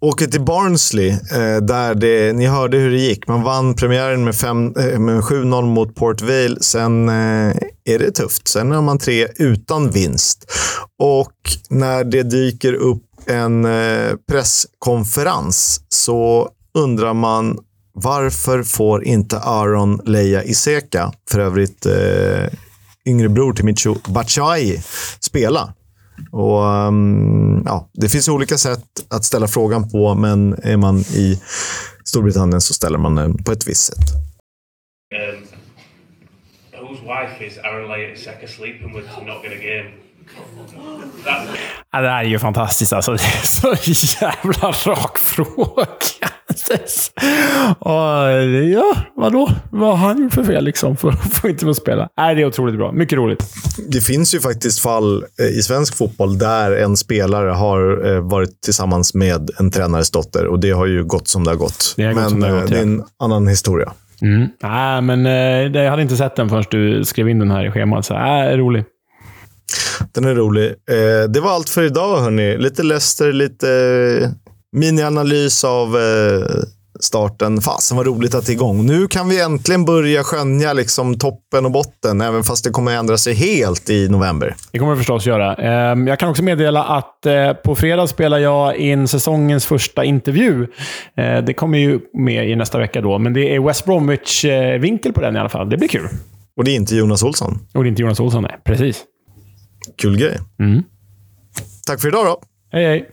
åker till Barnsley, eh, där det, ni hörde hur det gick. Man vann premiären med, fem- eh, med 7-0 mot Port Vale. Sen är det tufft. Sen har man tre utan vinst. Och när det dyker upp en eh, presskonferens så undrar man varför får inte Aaron Leia Iseka, för övrigt eh, yngre bror till Micho Batshuayi, spela? Och, ehm, ja, det finns olika sätt att ställa frågan på, men är man i Storbritannien så ställer man den på ett visst sätt. Um, whose wife is Aaron Leia Iseka sleeping with not get a game? Ja, det här är ju fantastiskt alltså. Det är så jävla rak fråga. Och, ja, vadå? Vad har han gjort för fel liksom? För att få inte få spela? Nej, det är otroligt bra. Mycket roligt. Det finns ju faktiskt fall eh, i svensk fotboll där en spelare har eh, varit tillsammans med en tränares dotter och det har ju gått som det har gått. Det har gått men det har eh, gått, det är ja. en annan historia. Mm. Nej, men eh, jag hade inte sett den förrän du skrev in den här i schemat. Så, äh, rolig. Den är rolig. Eh, det var allt för idag, hörni. Lite Leicester, lite eh, minianalys av eh, starten. Fasen vad roligt att det är igång. Nu kan vi äntligen börja skönja liksom toppen och botten, även fast det kommer ändra sig helt i november. Det kommer jag förstås göra. Ehm, Jag kan också meddela att eh, på fredag spelar jag in säsongens första intervju. Eh, Det kommer ju med i nästa vecka då, men det är West Bromwich-vinkel på den i alla fall. Det blir kul. Och det är inte Jonas Olsson. Och det är inte Jonas Olsson, nej. Precis. Kul grej. Mm. Tack för idag då. Hej, hej.